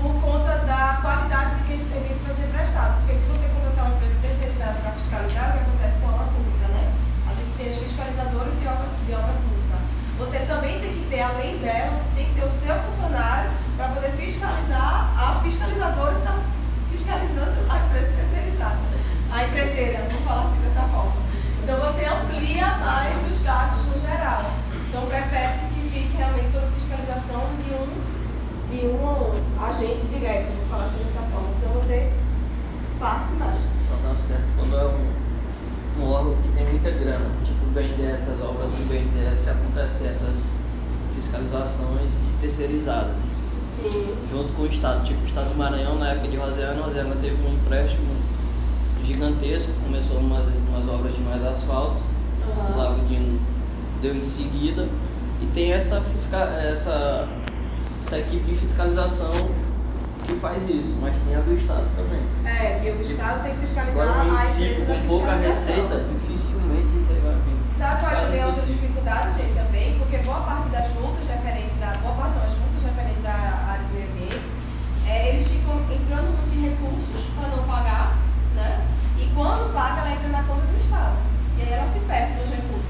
por conta da qualidade de que esse serviço vai ser prestado. Porque se você contratar uma empresa terceirizada para fiscalizar, o que acontece com a obra pública, né? A gente tem os fiscalizadores de obra, de obra pública. Você também tem que ter, além dela, você tem que ter o seu funcionário para poder fiscalizar a fiscalizadora que está fiscalizando a empresa terceirizada. A empreiteira, vamos falar assim dessa forma. Então você amplia mais os gastos no geral. Então fique realmente sob fiscalização de um, de um agente direto, vamos falar assim dessa forma. Senão você parte mais. Só dá certo quando é um, um órgão que tem muita grana. Tipo, o BNDES, as obras do BNDES, acontecem essas fiscalizações e terceirizadas. Sim. Junto com o Estado. Tipo, o Estado do Maranhão, na época de Rosiana, Rosiana teve um empréstimo gigantesco, começou umas, umas obras de mais asfalto. O Aham. Flávio Dino deu em seguida. E tem essa, essa, essa equipe de fiscalização que faz isso, mas tem a do Estado também. É, que o Estado tem que fiscalizar Agora, a empresa da com pouca receita, dificilmente isso aí vai vir. E sabe qual é também outra dificuldade, gente, também? Porque boa parte das multas referentes a. Boa parte não, as multas referentes à área do meio ambiente, é, eles ficam entrando muito em recursos para não pagar, né? E quando paga, ela entra na conta do Estado. E aí ela se perde nos recursos.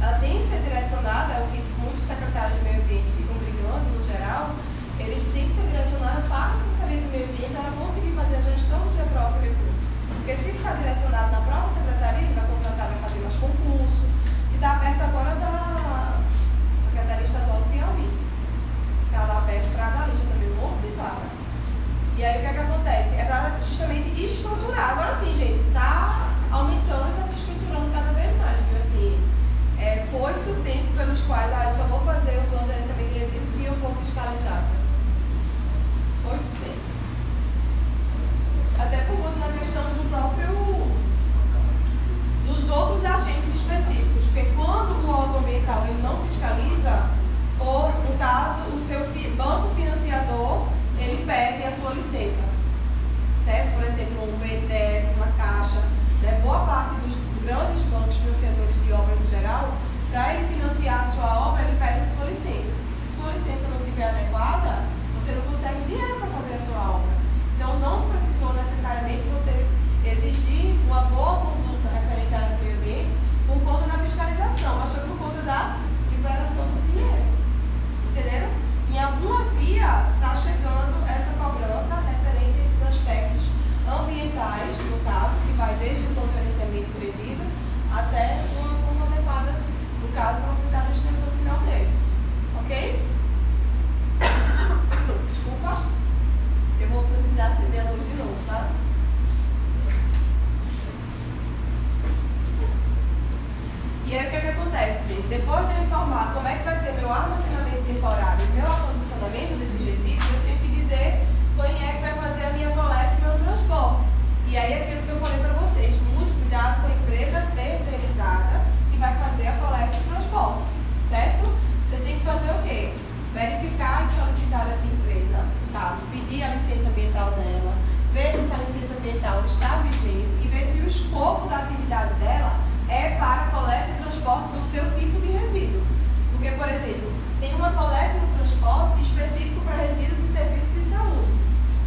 Ela tem que ser direcionada, é o que muitos secretários de meio ambiente ficam brigando no geral, eles têm que ser direcionados para a Secretaria do Meio Ambiente para conseguir fazer a gestão do seu próprio recurso. Porque se ficar direcionado na própria secretaria, ele vai contratar, vai fazer mais concurso, que está aberto agora da Secretaria Estadual do Piauí. Está lá aberto para analista também, um monte de vaga. E aí o que, é que acontece? É para justamente estruturar. Agora sim, gente, está aumentando e está se estruturando cada vez mais. Viu? Assim, é, foi-se o tempo pelos quais ah, eu só vou fazer o plano de gerenciamento de resíduos se eu for fiscalizado. Foi-se o tempo. Até por conta da questão do próprio dos outros agentes específicos, porque quando o órgão ambiental ele não fiscaliza, ou no caso o seu banco financiador ele pede a sua licença, certo? Por exemplo, um BNDES, uma caixa, né? boa parte dos grandes bancos financiadores de obras no geral, para ele financiar a sua obra, ele pede a sua licença. E se sua licença não estiver adequada, você não consegue dinheiro para fazer a sua obra. Então, não precisou necessariamente você exigir uma boa conduta referente do meio ambiente por conta da fiscalização, mas foi por conta da liberação do dinheiro. Entenderam? Em alguma via está chegando essa cobrança referente a esses aspectos ambientais, no caso, que vai desde o gerenciamento do resíduo até uma caso, para você dar a extensão final dele. Ok? Desculpa. Eu vou precisar acender a luz de novo, tá? E aí o que, é que acontece, gente? Depois de eu informar como é que vai ser meu armazenamento temporário e meu acondicionamento desses resíduos, eu tenho que dizer quem é que vai fazer a minha coleta e meu transporte. E aí é aquilo que eu falei para vocês, muito cuidado com a empresa vai fazer a coleta e transporte, certo? Você tem que fazer o quê? Verificar e solicitar essa empresa, no caso, pedir a licença ambiental dela, ver se essa licença ambiental está vigente e ver se o escopo da atividade dela é para coleta e transporte do seu tipo de resíduo. Porque, por exemplo, tem uma coleta e transporte específico para resíduo de serviço de saúde.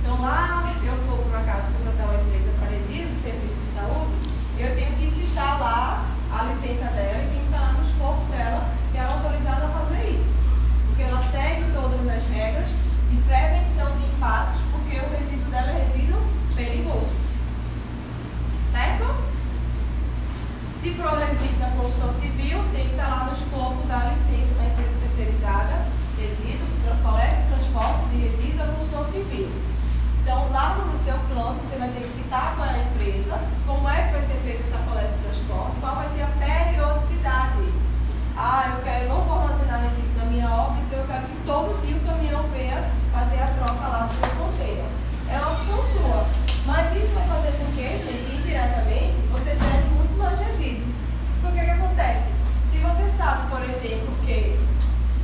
Então, lá, se eu for, por acaso, contratar uma empresa para resíduo de serviço de saúde, eu tenho que citar lá a licença dela e tem que estar lá no escopo dela que ela é autorizada a fazer isso. Porque ela segue todas as regras de prevenção de impactos, porque o resíduo dela é resíduo perigoso. Certo? Se for resíduo da construção civil, tem que estar lá no escopo da licença da empresa terceirizada, resíduo, coleta e transporte de resíduo da construção civil. Então, lá no seu plano, você vai ter que citar para a empresa como é que vai ser feita essa coleta e transporte, qual vai ser a periodicidade. Ah, eu quero, não vou armazenar resíduo na minha obra, então eu quero que todo dia o caminhão venha fazer a troca lá do meu container. É uma opção sua. Mas isso vai fazer com que, gente, indiretamente, você gere muito mais resíduo. Porque o que acontece? Se você sabe, por exemplo, que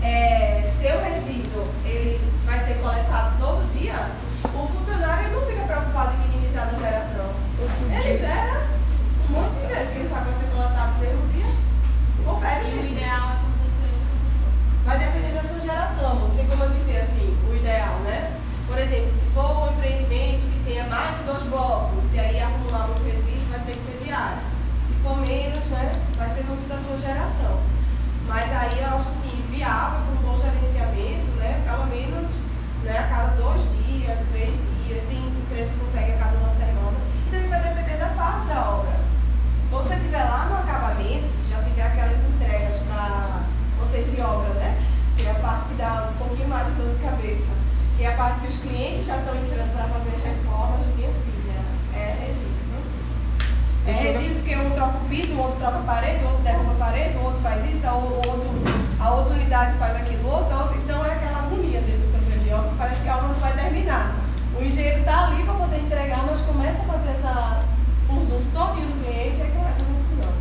é, seu resíduo ele vai ser coletado todo dia, o funcionário ele não fica preocupado em minimizar a geração. Ele gera um monte de vezes, que ele sabe vai ser coletado no mesmo dia. Confere, E o gente. ideal é com Vai depender da sua geração, não tem como eu dizer assim, o ideal, né? Por exemplo, se for um empreendimento que tenha mais de dois blocos e aí acumular muito resíduo, vai ter que ser diário. Se for menos, né, vai ser muito da sua geração. Mas aí eu acho assim, viável para um bom gerenciamento, né? Pelo menos né, a cada dois dias, três dias, tem empresas que conseguem a cada uma semana. E também vai depender da fase da obra. Quando você estiver lá no acabamento, já tiver aquelas entregas para vocês de obra, né? Que é a parte que dá um pouquinho mais de dor de cabeça. Que é a parte que os clientes já estão entrando para fazer as reformas, minha filha. É resíduo? É resíduo porque um troca o piso, o outro troca a parede, o outro derruba a parede, o outro faz isso, a, outro, a outra unidade faz aquilo, o outro. Então é aquela agonia dentro parece que a obra não vai terminar. O engenheiro está ali para poder entregar, mas começa a fazer essa furdunço todinho do cliente e aí começa a confusão.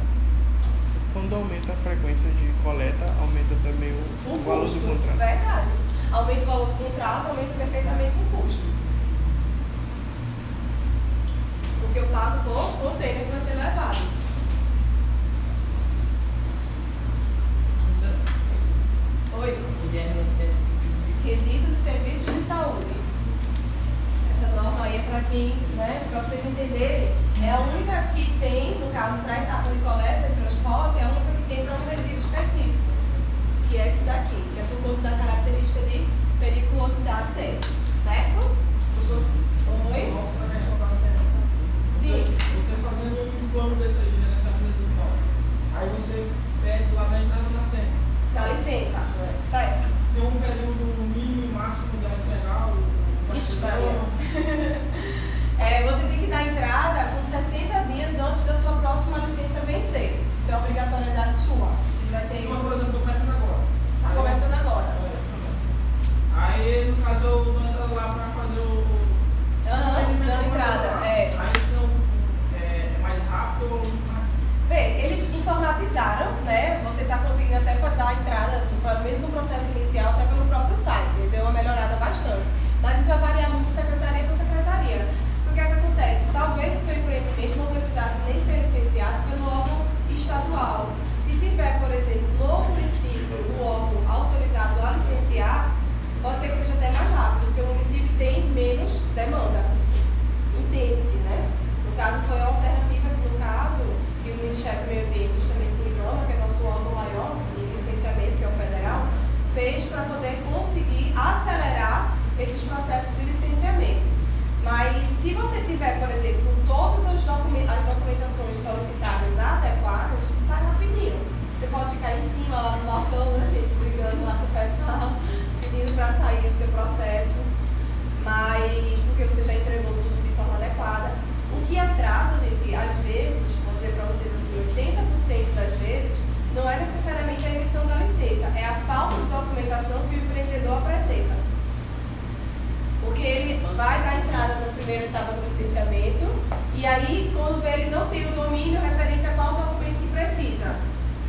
Quando aumenta a frequência de coleta, aumenta também o, o valor custo, do contrato. Verdade. Aumenta o valor do contrato, aumenta perfeitamente o custo. Porque eu pago por container que vai ser levado. Oi? INSS que Resíduo de serviços de saúde. Essa norma aí é para quem, né, para vocês entenderem, é a única que tem, no caso, para a etapa de coleta e transporte, é a única que tem para um resíduo específico, que é esse daqui, que é por conta da característica de periculosidade dele, certo? Oi? Sim. Você fazendo um plano desse aí, gerenciamento residual. Aí você pede lá da entrada na senha. Dá licença. Certo. Tem um período mínimo e máximo o o Ixi, material. É, você tem que dar entrada com 60 dias antes da sua próxima licença vencer. Isso é obrigatoriedade sua. A gente vai ter Mas, isso. por exemplo, estou começando agora. Tá começando agora. Aí, no caso, eu dou entrada lá para fazer o. Aham, o dando entrada, é. Aí não, é, é mais rápido ou? Vê, eles informatizaram, né? Você está conseguindo até dar entrada, pelo menos no processo bastante. Mas isso vai variar muito de secretaria para secretaria. O que é que acontece? Talvez o seu empreendimento não precisasse nem ser licenciado pelo órgão estadual. Se tiver, por exemplo, no município, o órgão autorizado a licenciar, pode ser que seja até mais rápido, porque o município tem menos demanda. Entende-se, né? No caso, foi a alternativa que, no caso, que o Ministério do Meio Ambiente, justamente com o IBAMA, que é nosso órgão maior de licenciamento, que é o federal, fez para poder conseguir acelerar esses processos de licenciamento. Mas se você tiver, por exemplo, todas as, documen- as documentações solicitadas adequadas, sai rapidinho. Você pode ficar em cima lá no balcão, né, gente, brigando lá com o pessoal, pedindo para sair o seu processo, mas porque você já entregou tudo de forma adequada. O que atrasa, gente, às vezes, vou dizer para vocês assim, 80% das vezes, não é necessariamente a emissão da licença, é a falta de documentação que o empreendedor apresenta. Porque ele vai dar entrada na primeira etapa do licenciamento e aí, quando vê, ele não tem o domínio referente a qual documento que precisa.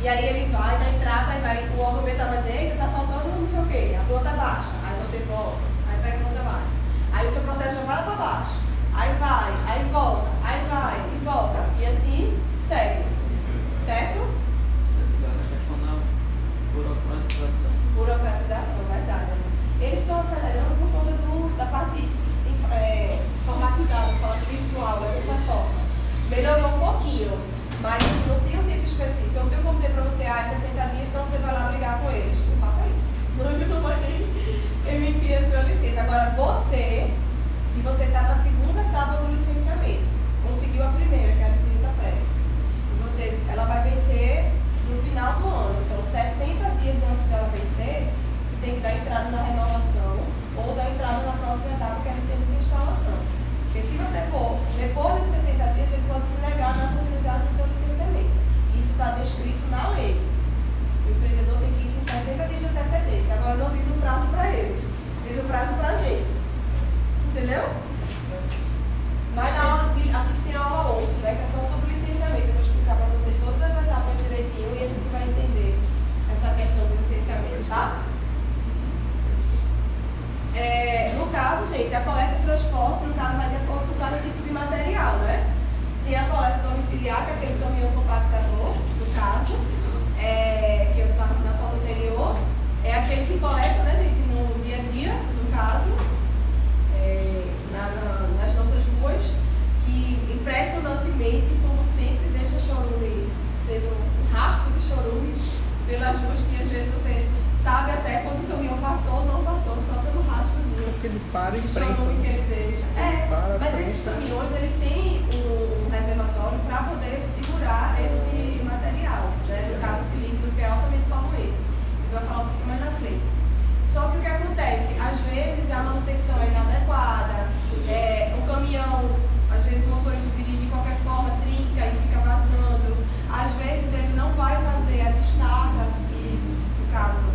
E aí ele vai dar entrada e vai, o órgão vai dizer, eita, tá faltando não sei o quê, a planta baixa. Aí você volta, aí pega a planta baixa. Aí o seu processo já vai para baixo. Aí vai, aí volta, aí vai e volta. E assim segue. Certo? Você ligar na questão da burocratização. Burocratização, verdade. Eles estão acelerando por conta do, da parte é, informatizada, fala assim, virtual, é dessa forma. Melhorou um pouquinho, mas assim, não tem um tempo específico. Eu não tenho como dizer pra você, ah, é 60 dias, então você vai lá brigar com eles. Não faça isso. Senão ele não vai nem emitir a sua licença. Agora, você, se você está na segunda etapa do licenciamento, conseguiu a primeira, que é a licença prévia, você, ela vai vencer no final do ano. Então, 60 dias antes dela vencer, você tem que dar entrada na renovação ou dar entrada na próxima etapa, que é a licença de instalação. Porque se você for depois de 60 dias, ele pode se negar na continuidade do seu licenciamento. Isso está descrito na lei. O empreendedor tem que ir com 60 dias de antecedência. Agora não diz o prazo para eles, diz o prazo para a gente. Entendeu? Mas na aula a gente tem aula 8, né? Que é só sobre licenciamento. Eu vou explicar para vocês todas as etapas direitinho e a gente vai entender essa questão do licenciamento, tá? É, no caso, gente, a coleta e transporte, no caso, vai de acordo com cada tipo de material, né? Tem a coleta domiciliar, que é aquele caminhão compactador, no caso, é, que eu estava na foto anterior. É aquele que coleta, né, gente, no dia a dia, no caso, é, na- na- nas nossas ruas, que impressionantemente, como sempre, deixa chorume sendo um rastro de chorume pelas ruas que às vezes você sabe até quando o caminhão passou ou não passou, só pelo rastrozinho Porque ele para e chorume que ele deixa. É, Para, mas esses caminhões, ele tem um, um reservatório para poder segurar esse material, né? no caso esse líquido que é altamente poluente. Vou falar um pouquinho mais na frente. Só que o que acontece? Às vezes a manutenção é inadequada, é, o caminhão, às vezes o motorista dirige de qualquer forma, trinca e fica vazando. Às vezes ele não vai fazer a descarga e, no caso, é,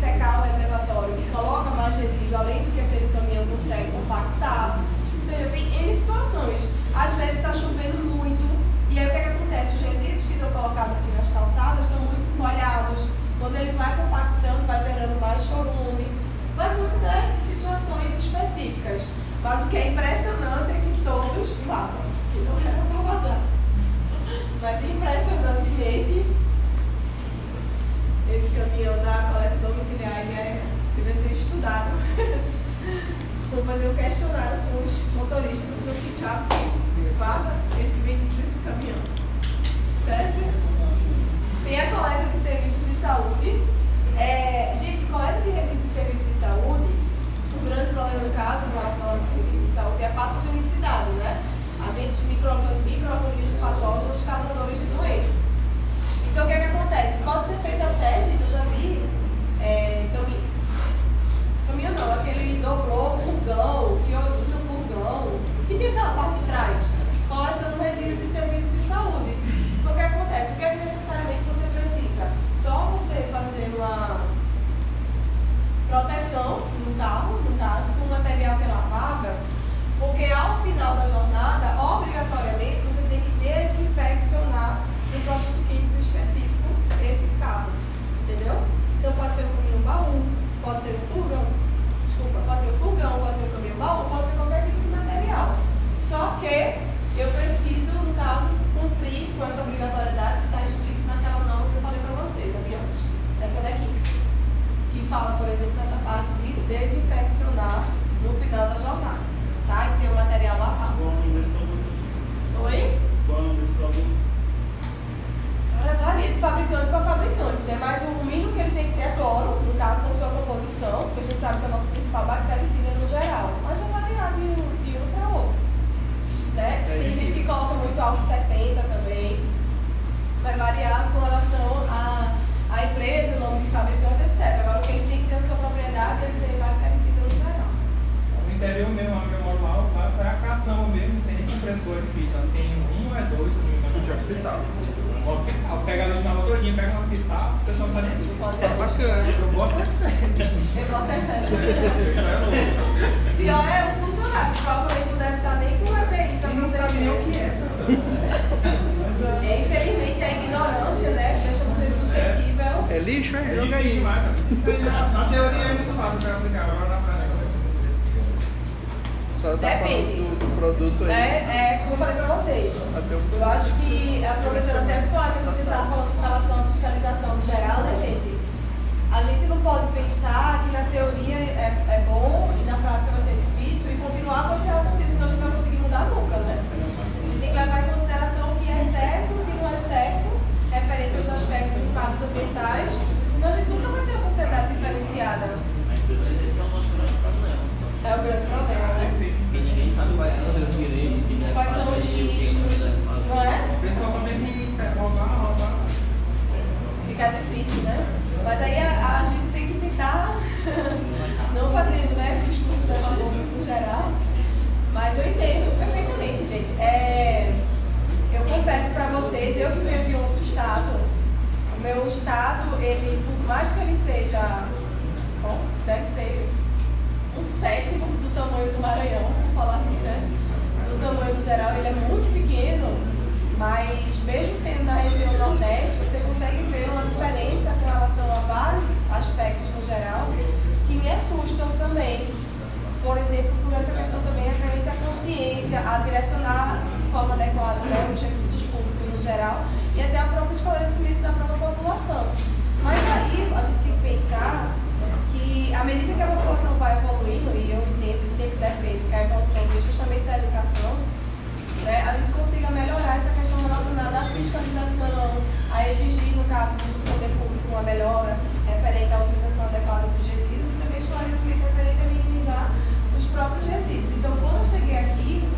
secar o reservatório e coloca mais resíduo além do que aquele caminhão consegue compactar. Ou seja, tem N situações. Às vezes está chovendo muito, e aí o que, é que acontece? Os resíduos que estão colocados assim nas calçadas estão muito molhados. Quando ele vai compactando, vai gerando mais chorume. Vai muito né, de situações específicas. Mas o que é impressionante é que todos vazam, que não era para vazar. Mas impressionantemente, esse caminhão da coleta domiciliar ele é, Vou fazer um questionário com os motoristas do Kichap que vaza esse bendito desse caminhão. Certo? Tem a coleta de serviços de saúde. É, gente, coleta de resíduos de serviços de saúde, o grande problema no caso, em relação aos serviços de saúde, é a patogenicidade, né? Agentes microorganismos micro patógenos causadores de doença. Então, o que é que acontece? Pode ser feito até, gente, eu já vi, é, caminho, não, aquele dobrou, furgão, fiorino, furgão, que tem aquela parte de trás, coletando resíduos de serviço de saúde. Então, o que acontece? O que é que necessariamente você precisa? Só você fazer uma proteção no carro, no caso, com material que é lavável, porque ao final da jornada, obrigatoriamente, você tem que desinfeccionar um produto químico específico esse carro, entendeu? Então pode ser um baú, pode ser um furgão, desculpa, pode ser um furgão, pode ser um caminhão pode ser qualquer tipo de material. Só que eu preciso, no caso, cumprir com essa obrigatoriedade que está escrito naquela norma que eu falei para vocês adiante. Essa daqui que fala, por exemplo, dessa parte de desinfeccionar no final da jornada, tá? E ter o material lavado. Oi? Cara, varia de fabricante para fabricante, né? Mas o mínimo que ele tem que ter é cloro, no caso da sua composição, porque a gente sabe que é o nosso principal bactericida no geral. Mas vai variar de um, de um para outro. Né? Tem gente que coloca muito álcool 70 também. Vai variar com relação à, à empresa, o nome de fabricante, etc. Agora, o que ele tem que ter na sua propriedade é ser bactericida no geral. No interior mesmo, onde eu moro lá, o caso é a caçamba mesmo, não tem nem compressor difícil. Não tem um ou é dois, se não me engano, de hospital. O hospital, pega a final todinha, pega no hospital, o pessoal tá aqui. Pode Bacana. Eu boto é fé. Eu boto é fé. É. Pior é o funcionário, provavelmente não deve estar nem com o EPI para Não sabe nem o que é. É, infelizmente, a ignorância, né, deixa você suscetível. É lixo, é? É Joga aí. Isso na, na teoria é muito fácil para aplicar, agora na prática. Só tá Depende. falando do, do produto aí. É, é, como eu falei pra vocês, eu acho que, aproveitando até o plano que você estava falando em relação à fiscalização geral, né, gente? A gente não pode pensar que na teoria é, é bom e na prática vai ser difícil e continuar com esse raciocínio, senão a gente não vai conseguir mudar nunca, né? A gente tem que levar em consideração o que é certo, o que não é certo, referente aos aspectos de impactos ambientais, senão a gente nunca vai ter uma sociedade diferenciada. Esse é o nosso grande problema. É o grande problema, né? Seus direitos, o que deve Quais são os riscos, não é? Em é, roubar, roubar. Fica difícil, né? Mas aí a, a gente tem que tentar não fazer né, discursos demagogos no geral. Mas eu entendo perfeitamente, gente. É, eu confesso pra vocês, eu que venho de outro estado, o meu estado, ele, por mais que ele seja, bom, deve ter um sétimo do tamanho do Maranhão, geral, ele é muito pequeno, mas mesmo sendo na região Nordeste, você consegue ver uma diferença com relação a vários aspectos no geral que me assustam também. Por exemplo, por essa questão também referente à consciência, a direcionar de forma adequada né, os recursos públicos no geral e até o próprio esclarecimento da própria população. Mas aí a gente tem que pensar que à medida que a população vai evoluindo, e eu entendo e sempre defendo que a evolução vem justamente da educação, né, a gente consiga melhorar essa questão relacionada à fiscalização, a exigir, no caso do poder público, uma melhora referente à utilização adequada dos resíduos e também esclarecimento referente a minimizar os próprios resíduos. Então, quando eu cheguei aqui,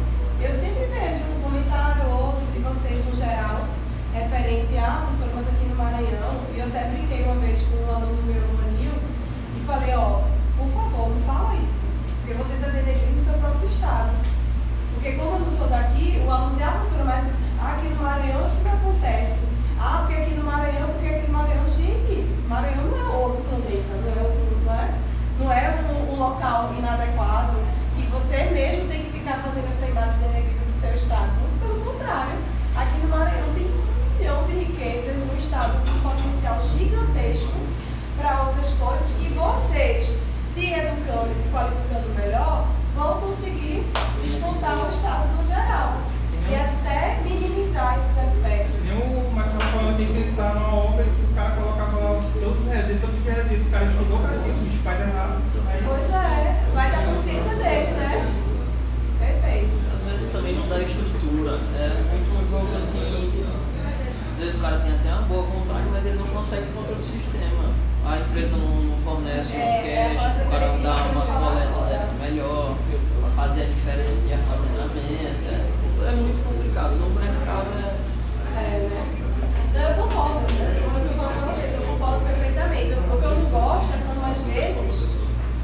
eu sempre vejo um comentário ou outro de vocês no geral, referente a, professor, mas aqui no Maranhão, e eu até brinquei uma vez com um aluno meu, Manil, e falei, ó, por favor, não fala isso, porque você está denegrindo o seu próprio estado. Porque como eu não sou daqui, o aluno diz, ah, professora, mas aqui no Maranhão isso não acontece. Ah, porque aqui no Maranhão, porque aqui no Maranhão, gente, Maranhão não é outro planeta, não é outro, não é, não é um, um local inadequado que você mesmo tem que ficar fazendo essa imagem denegrida do seu estado. Muito pelo contrário. Aqui no Maranhão tem um milhão de riquezas no estado com potencial gigantesco para outras coisas que vocês, se educando e se qualificando melhor, vão conseguir descontar o estado no geral. E até minimizar esses aspectos. Nem o falando assim que tá numa obra que o cara colocava lá os- todos os resíduos, todos os resíduos. O cara estudou pra gente, faz errado. Aí, Pois é, vai dar consciência dele, né? Perfeito. Às vezes também não dá estrutura. É muito assim. Às vezes o cara tem até uma boa vontade, mas ele não consegue contra o sistema. A empresa não, não fornece um É, é a cash para dar coletas agora. dessa melhor, para fazer a diferença de armazenamento. É, é muito complicado. No mercado é. É, né? Não, eu concordo, né? Eu tô falando pra vocês, eu concordo perfeitamente. O que eu não gosto é quando às vezes,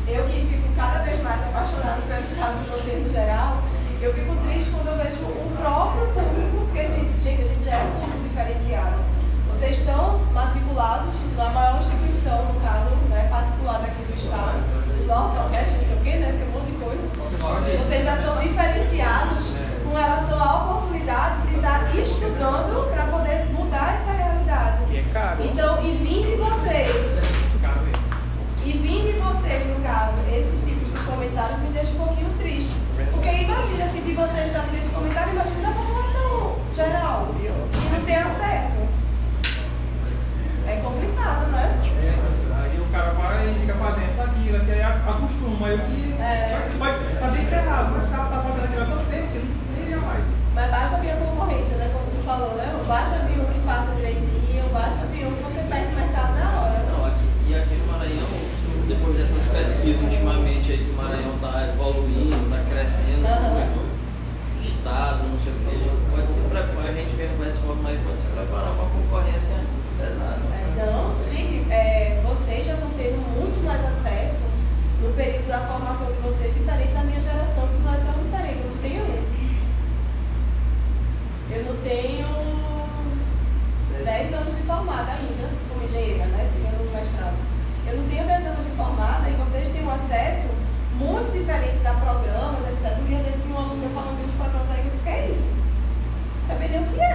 eu que fico cada vez mais apaixonada pelo estado de vocês no geral, eu fico triste quando eu vejo o próprio público, porque gente, gente, a gente já é um público diferenciado. Vocês estão matriculados na maior instituição, no caso, né, particular daqui do estado, do norte, nordeste, não sei o quê, né? Tem um monte de coisa. Vocês já são diferenciados com relação à oportunidade de estar estudando para poder mudar essa realidade. E é caro. Então, e vindo de vocês, e vindo de vocês, no caso, esses tipos de comentários me deixam um pouquinho triste. Porque imagina se de vocês está vindo esse comentário, imagina da população geral, que não tem acesso. É complicado, né? aí o cara vai e fica fazendo isso aqui, até acostuma. Aí o que. É. Pode saber que tá errado, mas o cara tá fazendo aquilo tanto vez que ele mais. Mas basta vir a concorrência, né? Como tu falou, né? Basta vir um que faça direitinho, basta vir um que você perde o mercado na hora. Não, aqui, e aqui no Maranhão, depois dessas pesquisas ultimamente aí que o Maranhão está evoluindo, está crescendo, muito estado, não sei o que, pode se preparar, a gente mesmo vai se formar e pode se preparar para a concorrência pesada. É, Não, gente, é, vocês já estão tendo muito mais acesso no período da formação de vocês, diferente da minha geração, que não é tão diferente. Eu não tenho. Eu não tenho 10 anos de formada ainda, como engenheira, né? Tirando o mestrado. Eu não tenho 10 anos de formada e vocês têm um acesso muito diferentes a programas, etc. Um dia desse tinha um aluno falando de uns programas aí que eu disse, o que é isso? sabia nem o que era.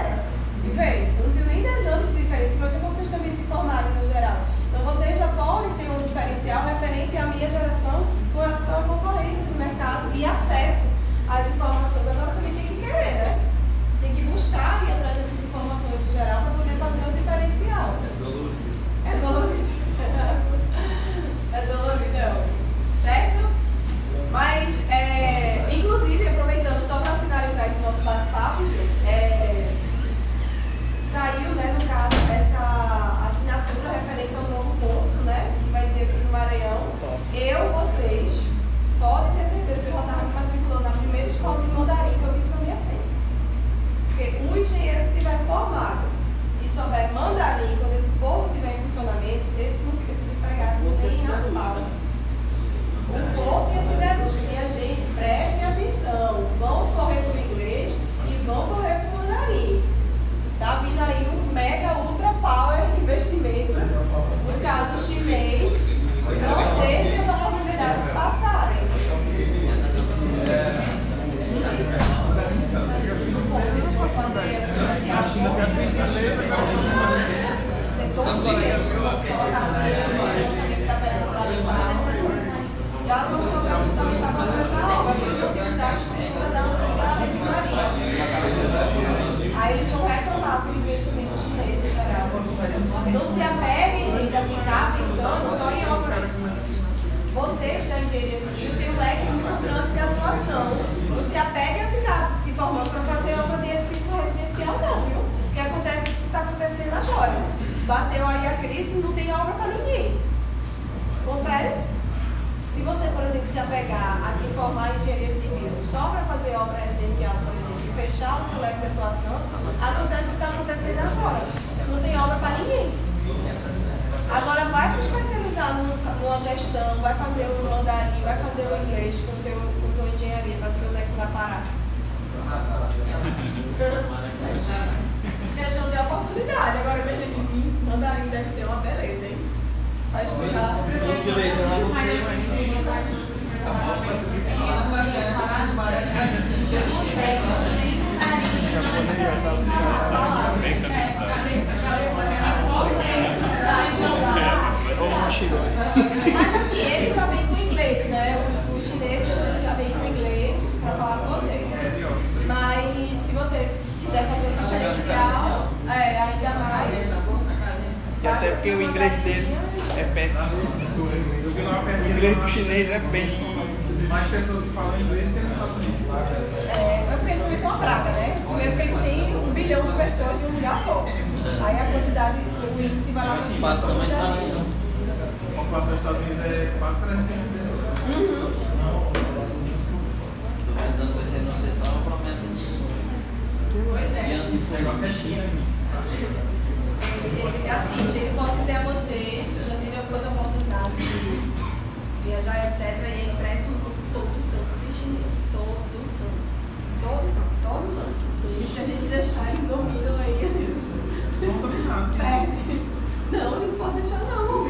souber mandarim, quando esse povo tiver em funcionamento, esse não fica desempregado nem a pau. O povo ia se devolvido. E a gente, prestem atenção, vão correr para o inglês e vão correr Já não sou da também está falando a utilizar a estrutura da antiga refinaria. Aí eles vão retomar para o investimento chinês no geral. Não se apeguem, gente, a ficar pensando só em obras. Vocês da engenharia civil têm um leque muito grande de atuação. Não se apeguem a ficar se formando para fazer obra de edifício residencial, não, viu? Porque acontece isso que está acontecendo agora bateu aí a crise, não tem obra para ninguém. Confere? Se você, por exemplo, se apegar a se formar em engenharia civil só para fazer obra residencial, por exemplo, e fechar o seu leque de atuação, acontece o que está acontecendo agora. Não tem obra para ninguém. Agora vai se especializar num- numa gestão, vai fazer o mandarim, vai fazer o inglês com teu, com tua engenharia, para tu ver onde é que tu vai parar. Questão de oportunidade. Agora que mandarim deve ser uma beleza, hein? Vai estudar. Inglês, eu não sei, mas. Assim, ele já vem com inglês, né? O- Os chineses eles já vem com inglês para falar com você. Mas se você quiser fazer um diferencial, é, ainda mais. E até porque o inglês dele é péssimo. O inglês do chinês é péssimo. mais pessoas que falam inglês do que nos Estados Unidos. É, é porque eles são uma praga, né? Primeiro que eles têm um bilhão de pessoas em um lugar só. Aí a quantidade, o índice vai lá para cima. também tá gente. A população dos Estados Unidos é quase 300 milhões de pessoas. Tô pensando que ser, não sei, só uma promessa de, Pois é. de O negócio é. China. Ele- Assim, gente, posso dizer a vocês, eu já tive algumas oportunidades de viajar, etc. E ele cresce em todo canto de chinês. Todo canto. Todo canto, todo canto. E se a gente deixar, eles dominam aí. É. Não, não pode deixar não.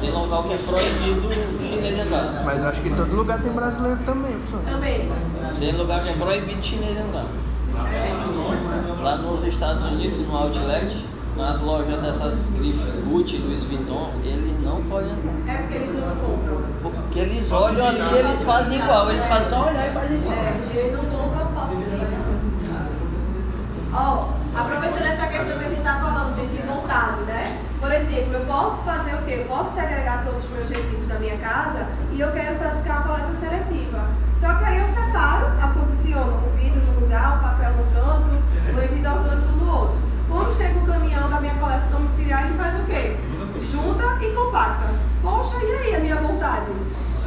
Tem local que é proibido o chinês entrar. Mas acho que em todo lugar tem brasileiro também, professor. Também. Tem lugar que é proibido chinês entrar. Lá nos Estados Unidos, no Outlet, nas lojas dessas grifes Gucci, Louis Vuitton, eles não podem. É porque eles não compram. Porque eles olham ali e eles fazem igual, eles fazem só olhar e fazem igual. É, ele não compra falsifica. Ó, aproveitando essa questão que a gente está falando, gente, de vontade, né? Por exemplo, eu posso fazer o quê? Eu posso segregar todos os meus resíduos da minha casa e eu quero praticar a coleta seletiva. Só que aí eu separo, acondiciono o vidro no lugar, o papel no canto, o resíduo orgânico no outro. Quando chega o caminhão da minha coleta domiciliar, ele faz o quê? Junta e compacta. Poxa, e aí a minha vontade?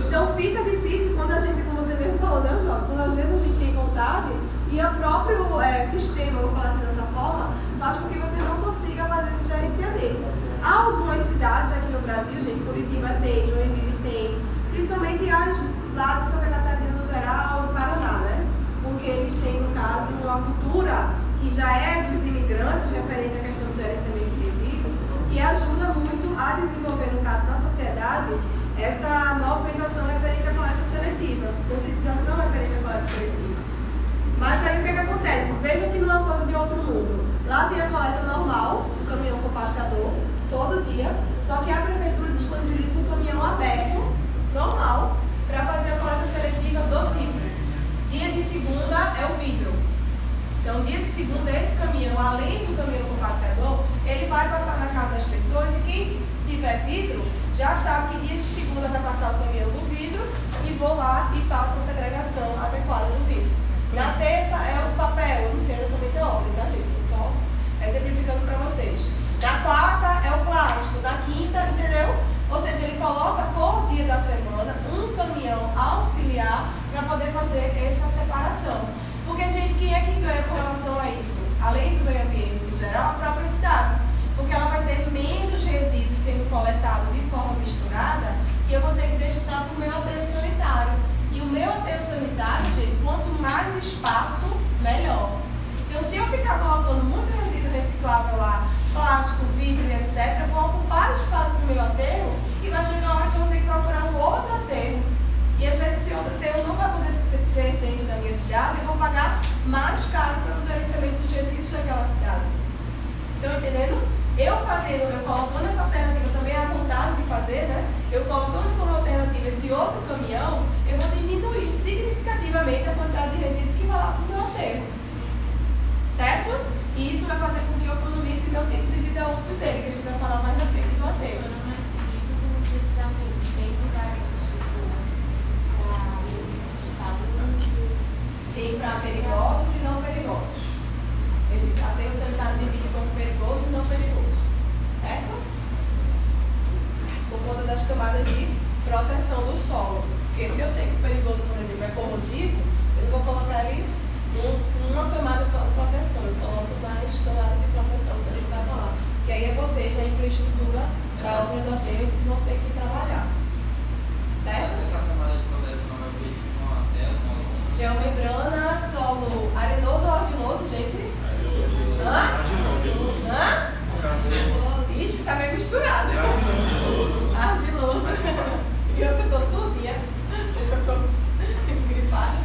Então fica difícil quando a gente, como você mesmo falou, né, Jota? Quando às vezes a gente tem vontade e o próprio é, sistema, vou falar assim dessa forma, faz com que você não consiga fazer esse gerenciamento. Há algumas cidades aqui no Brasil, gente, Curitiba tem, Joinville tem, principalmente as lá de Santa Catarina no geral, Paraná, né? Porque eles têm, no caso, uma cultura que já é dos imigrantes, referente à questão do gerenciamento de resíduo, que ajuda muito a desenvolver, no caso, na sociedade, essa movimentação referente à coleta seletiva, conscientização referente à coleta seletiva. Mas aí o que, que acontece? Veja que não é uma coisa de outro mundo. Lá tem a coleta normal, o caminhão compactador, todo dia, só que a prefeitura disponibiliza um caminhão aberto, normal, para fazer a coleta seletiva do tipo. Dia de segunda é o vidro. Então, dia de segunda, esse caminhão, além do caminhão compactador, ele vai passar na casa das pessoas e quem tiver vidro já sabe que dia de segunda vai passar o caminhão do vidro e vou lá e faço a segregação adequada do vidro. Na terça é o papel, eu não sei exatamente a ordem, tá, gente? Só exemplificando para vocês. Na quarta é o plástico, na quinta, entendeu? Ou seja, ele coloca por dia da semana um caminhão auxiliar para poder fazer essa separação. Porque, gente, quem é que ganha com relação a isso? Além do meio ambiente em geral, a própria cidade. Porque ela vai ter menos resíduos sendo coletados de forma misturada que eu vou ter que destinar para o meu aterro sanitário. E o meu aterro sanitário, gente, quanto mais espaço, melhor. Então, se eu ficar colocando muito resíduo reciclável lá, plástico, vidro etc., eu vou ocupar espaço no meu aterro e vai chegar uma hora que eu vou ter que procurar um outro aterro. E às vezes esse outro aterro não vai poder ser, dentro da minha cidade e vou pagar mais caro pelo gerenciamento dos resíduos daquela cidade. Estão entendendo? Eu fazendo, eu colocando essa alternativa também a vontade de fazer, né? Eu colocando como alternativa esse outro caminhão, eu vou diminuir significativamente a quantidade de resíduo que vai lá para o meu aterro. Certo? E isso vai fazer com que eu economize meu tempo de vida útil dele, que a gente vai falar mais na frente do aterro. tem para perigosos e não perigosos. Ele até o sanitário divide como perigoso e não perigoso. Certo? Por conta das camadas de proteção do solo. Porque se eu sei que o perigoso, por exemplo, é corrosivo, eu vou colocar ali uma camada só de proteção. Eu coloco mais camadas de proteção que a gente vai falar. Que aí é vocês, a é infraestrutura da obra do aterro que vão ter que trabalhar. Certo? Essa camada de proteção é feita com a tela, com a... Geomembrana solo arenoso ou argiloso, gente? Hã? Hã? Ixi, tá meio misturado. Argiloso. E eu tô surdinha. Eu tô gripada.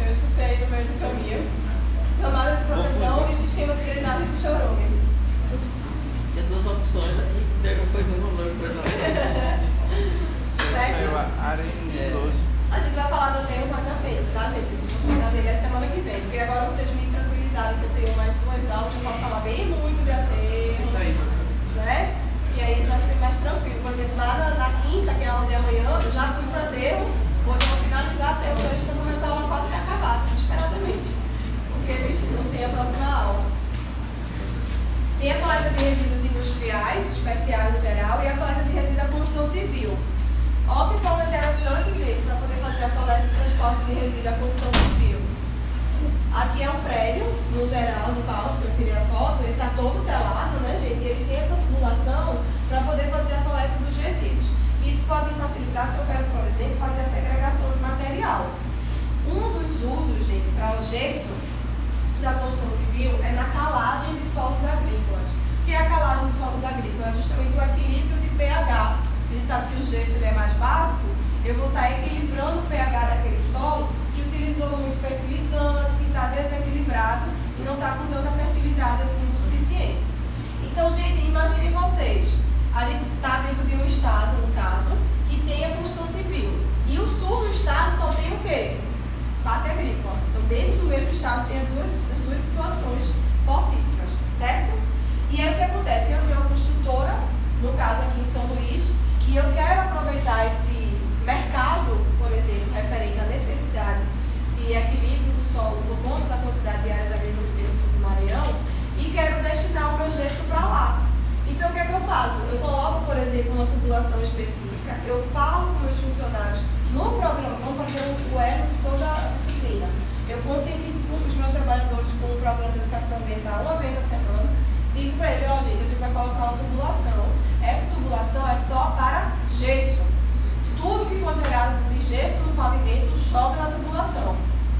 Eu escutei no meio do caminho. Camada de proteção e sistema de drenagem de chorume. Tinha duas opções, aí pegou foi no nome, coisa. Certo? Saiu a arenoso. A gente vai falar do aterro mais na frente, tá, gente? Vou chegar nele a semana que vem. Porque agora vocês me tranquilizaram que eu tenho mais duas aulas, eu posso falar bem muito de aterro. Isso aí, professor. né? E aí vai ser mais tranquilo. Por exemplo, lá na, na quinta, que é a aula de amanhã, eu já fui para aterro. Hoje eu vou finalizar aterro hoje para começar a aula 4 e acabar, desesperadamente. Porque eles não têm a próxima aula. Tem a coleta de resíduos industriais, especiais no geral, e a coleta de resíduos da construção civil. Ó que forma interessante, gente, para poder fazer a coleta e transporte de resíduos da construção civil. Aqui é um prédio, no geral, no caos que eu tirei a foto, ele está todo telado, né, gente? Ele tem essa tubulação para poder fazer a coleta dos resíduos. Isso pode me facilitar se eu quero, por exemplo, fazer a segregação de material. Um dos usos, gente, para o gesso da construção civil é na calagem de solos agrícolas. O que é a calagem de solos agrícolas? É justamente o equilíbrio de pH. A gente sabe que o gesso ele é mais básico, eu vou estar equilibrando o pH daquele solo que utilizou muito fertilizante, que está desequilibrado e não está com tanta fertilidade assim o suficiente. Então, gente, imaginem vocês, a gente está dentro de um estado, no caso, que tem a construção civil. E o sul do estado só tem o quê? Parte agrícola. Então, dentro do mesmo estado tem as duas, as duas situações fortíssimas, certo? E aí o que acontece? Eu tenho uma construtora, no caso aqui em São Luís, e eu quero aproveitar esse mercado, por exemplo, referente à necessidade de equilíbrio do solo por conta da quantidade de áreas agrícolas que tem no sul do Maranhão, e quero destinar o meu gesso para lá. Então o que é que eu faço? Eu coloco, por exemplo, uma tubulação específica, eu falo com meus funcionários no programa, vamos fazer o elo de toda a disciplina. Eu conscientizo os meus trabalhadores com o programa de educação ambiental uma vez na semana, digo para ele, ó gente, a gente vai colocar uma tubulação. Essa tubulação é só para gesso. Tudo que for gerado de gesso no pavimento joga na tubulação,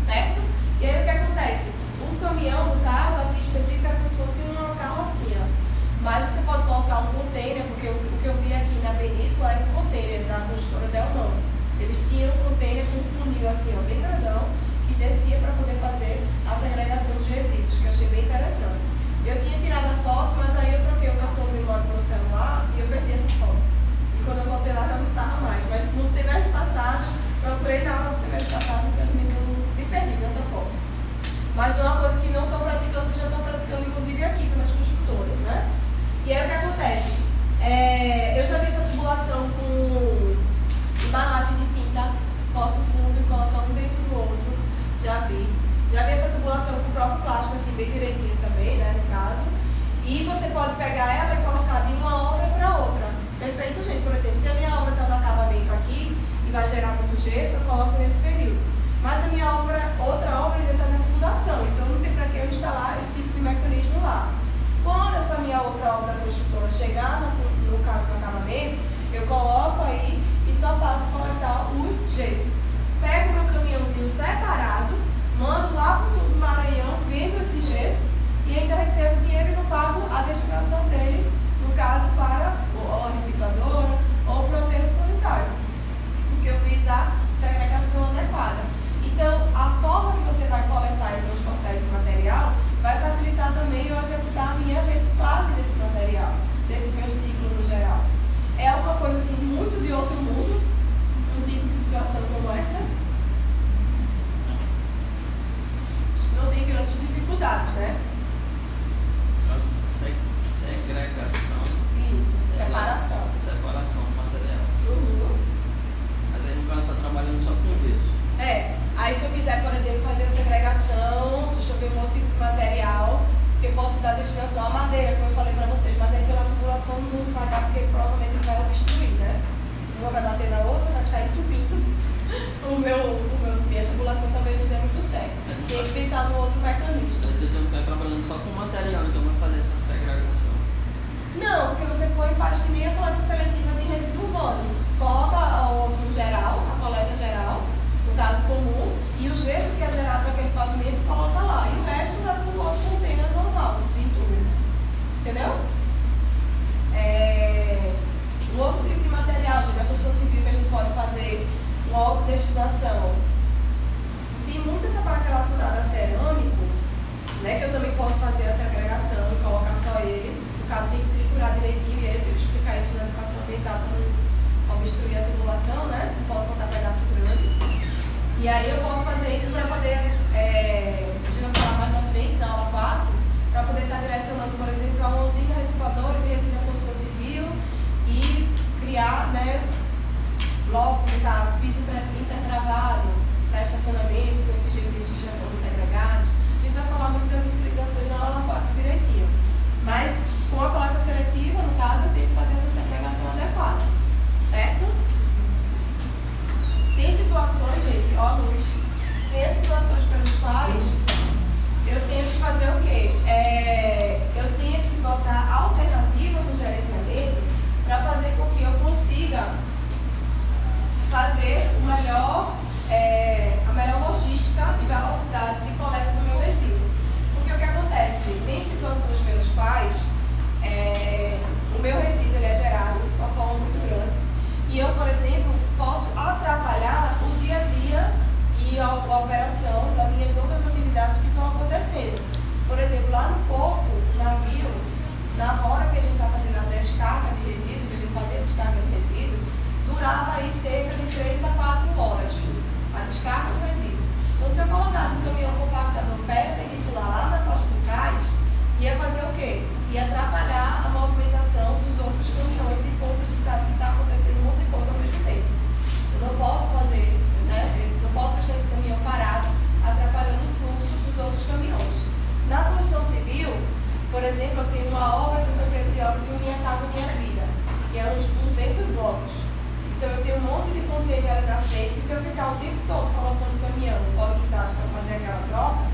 certo? E aí o que acontece? O caminhão, no caso, aqui específico, é como se fosse uma carrocinha. Mas você pode colocar um container, porque o, o que eu vi aqui na Península era um container da construtora Del não. Eles tinham um container com um funil assim, ó, bem grandão, que descia para poder fazer a segregação dos resíduos, que eu achei bem interessante. Eu tinha tirado a foto, mas aí eu troquei o cartão de memória pelo celular e eu perdi essa foto. Quando eu voltei lá já não estava mais. Mas no semestre passado, procurei na aula do semestre passado, infelizmente eu me perdi nessa foto. Mas não é uma coisa que não estão praticando, que já estão praticando inclusive aqui pelas construtoras, né? E aí o que acontece? É, eu já vi essa tubulação com embalagem de tinta, corta o fundo e coloca um dentro do outro. Já vi. Já vi essa tubulação com o próprio plástico, assim, bem direitinho também, né, no caso. E você pode pegar ela e colocar de uma obra para outra. Perfeito, gente. Por exemplo, se a minha obra está no acabamento aqui e vai gerar muito gesso, eu coloco nesse período. Mas a minha obra, outra obra ainda está na fundação, então não tem para que eu instalar esse tipo de mecanismo lá. Quando essa minha outra obra construtora chegar, fu- no caso do acabamento, eu coloco aí e só faço coletar o gesso. Pego meu caminhãozinho separado, mando lá para o sul do Maranhão, vendo esse gesso e ainda recebo dinheiro e não pago a destinação dele, no caso para ou a recicladora ou para o aterro sanitário. Porque eu fiz a segregação adequada. Então, a forma que você vai coletar e transportar esse material vai facilitar também eu executar a minha reciclagem desse material, desse meu ciclo no geral. É uma coisa assim muito de outro mundo, um tipo de situação como essa. Não tem grandes dificuldades, né? Se- Segregação. Isso, separação. Separação do material. Uhum. Mas aí no caso está trabalhando só com gesso. É, aí se eu quiser, por exemplo, fazer a segregação, deixa eu ver um outro tipo de material, que eu posso dar destinação à madeira, como eu falei pra vocês, mas aí pela tubulação não vai dar, porque provavelmente vai obstruir, né? uma vai bater na outra, vai ficar entupindo. O meu, o meu, minha tubulação talvez não dê muito certo. Tem que pensar no outro mecanismo. Mas eu tenho que estar trabalhando só com material, então vai fazer essa segregação. Não, porque você põe faz que nem a coleta seletiva de resíduo urbano. Coloca o outro geral, a coleta geral, no caso comum, e o gesso que é gerado naquele pavimento coloca lá. E o resto vai para o outro container normal, de entulho. Entendeu? É, um outro tipo de material, gente, a construção civil que a gente pode fazer uma autodestinação. Tem muito essa parte relacionada a cerâmico, né, que eu também posso fazer a segregação e colocar só ele. Caso, tem que triturar direitinho e aí eu tenho que explicar isso na educação ambiental para obstruir a tubulação, né? Não posso botar pedaço grande. E aí eu posso fazer isso para poder, é, a gente vai falar mais na frente, na aula 4, para poder estar direcionando, por exemplo, para uma usina recicladora de resíduo da construção civil e criar, né, bloco, no caso, piso tra- intertravado para estacionamento com esses resíduos que já foram segregados. A gente vai falar muito das utilizações na aula 4 direitinho. Mas com a coleta seletiva, no caso, eu tenho que fazer essa segregação adequada. Certo? Tem situações, gente, ó luz, tem situações pelos quais eu tenho que fazer o quê? É, eu tenho que botar alternativas no gerenciamento para fazer com que eu consiga fazer o melhor, é, a melhor logística e velocidade de coleta do meu resíduo. Acontece, gente, tem situações pelas quais é, o meu resíduo é gerado de uma forma muito grande e eu, por exemplo, posso atrapalhar o dia a dia e a, a operação das minhas outras atividades que estão acontecendo. Por exemplo, lá no porto, o navio, na hora que a gente está fazendo a descarga de resíduo, que a gente fazia a descarga de resíduo, durava aí cerca de 3 a 4 horas a descarga do resíduo. Então, se eu colocasse um caminhão compactador perpendicular lá na faixa do cais, ia fazer o quê? Ia atrapalhar a movimentação dos outros caminhões e pontos gente sabe que está acontecendo um monte de coisa ao mesmo tempo. Eu não posso fazer, né? não posso deixar esse caminhão parado, atrapalhando o fluxo dos outros caminhões. Na construção civil, por exemplo, eu tenho uma obra do canteiro de obra de Minha Casa Minha Vida, que é uns 200 blocos. Então eu tenho um monte de container na frente, que se eu ficar o tempo todo colocando caminhão no polo quintais para fazer aquela troca,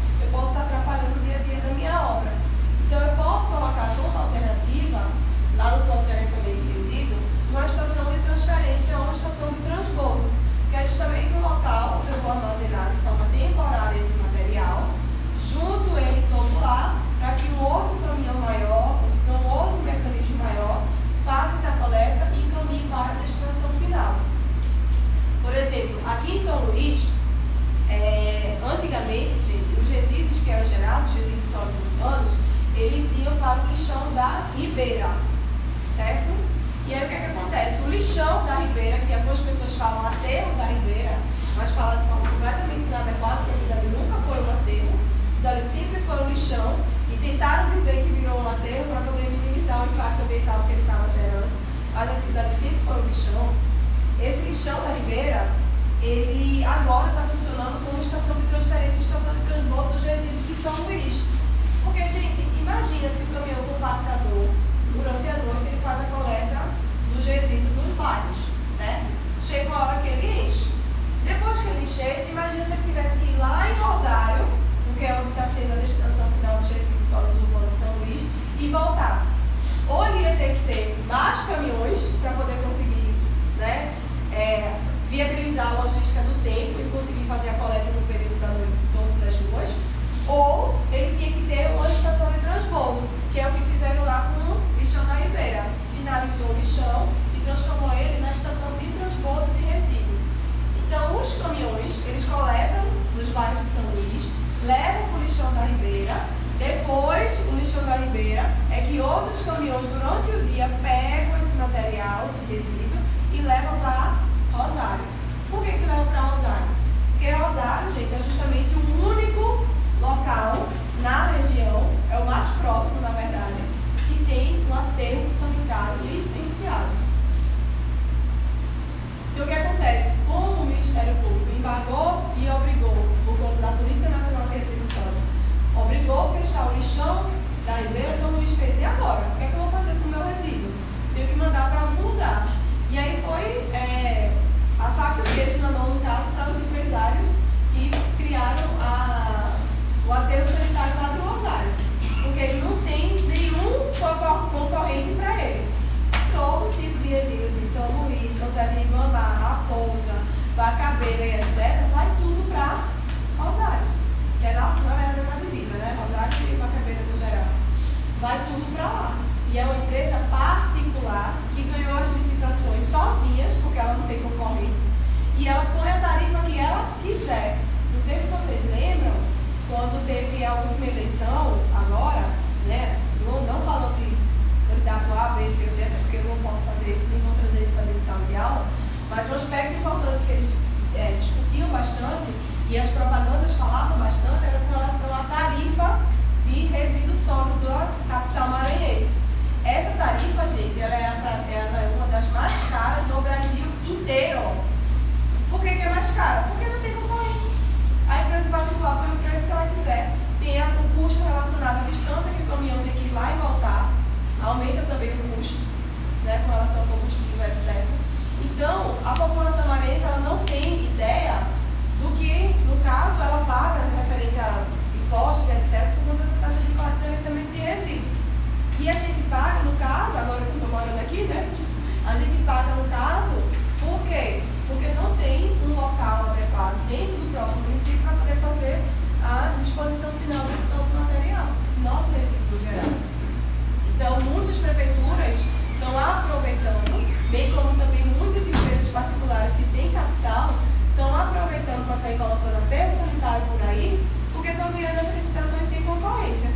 sair colocando até sanitário por aí, porque estão ganhando as licitações sem concorrência,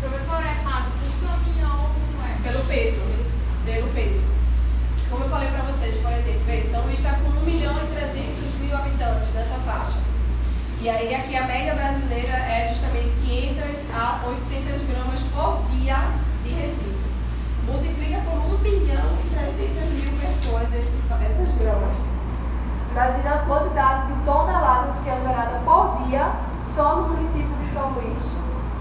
Professor, é pago por caminhão, não é? pelo peso, pelo peso. Como eu falei para vocês, por exemplo, São Luís está com 1 milhão e 300 mil habitantes nessa faixa. E aí aqui a média brasileira é justamente 500 a 800 gramas por dia de resíduo. Multiplica por 1 milhão e 300 mil pessoas esse, essas gramas. Imagina a quantidade de toneladas que é gerada por dia só no município de São Luís.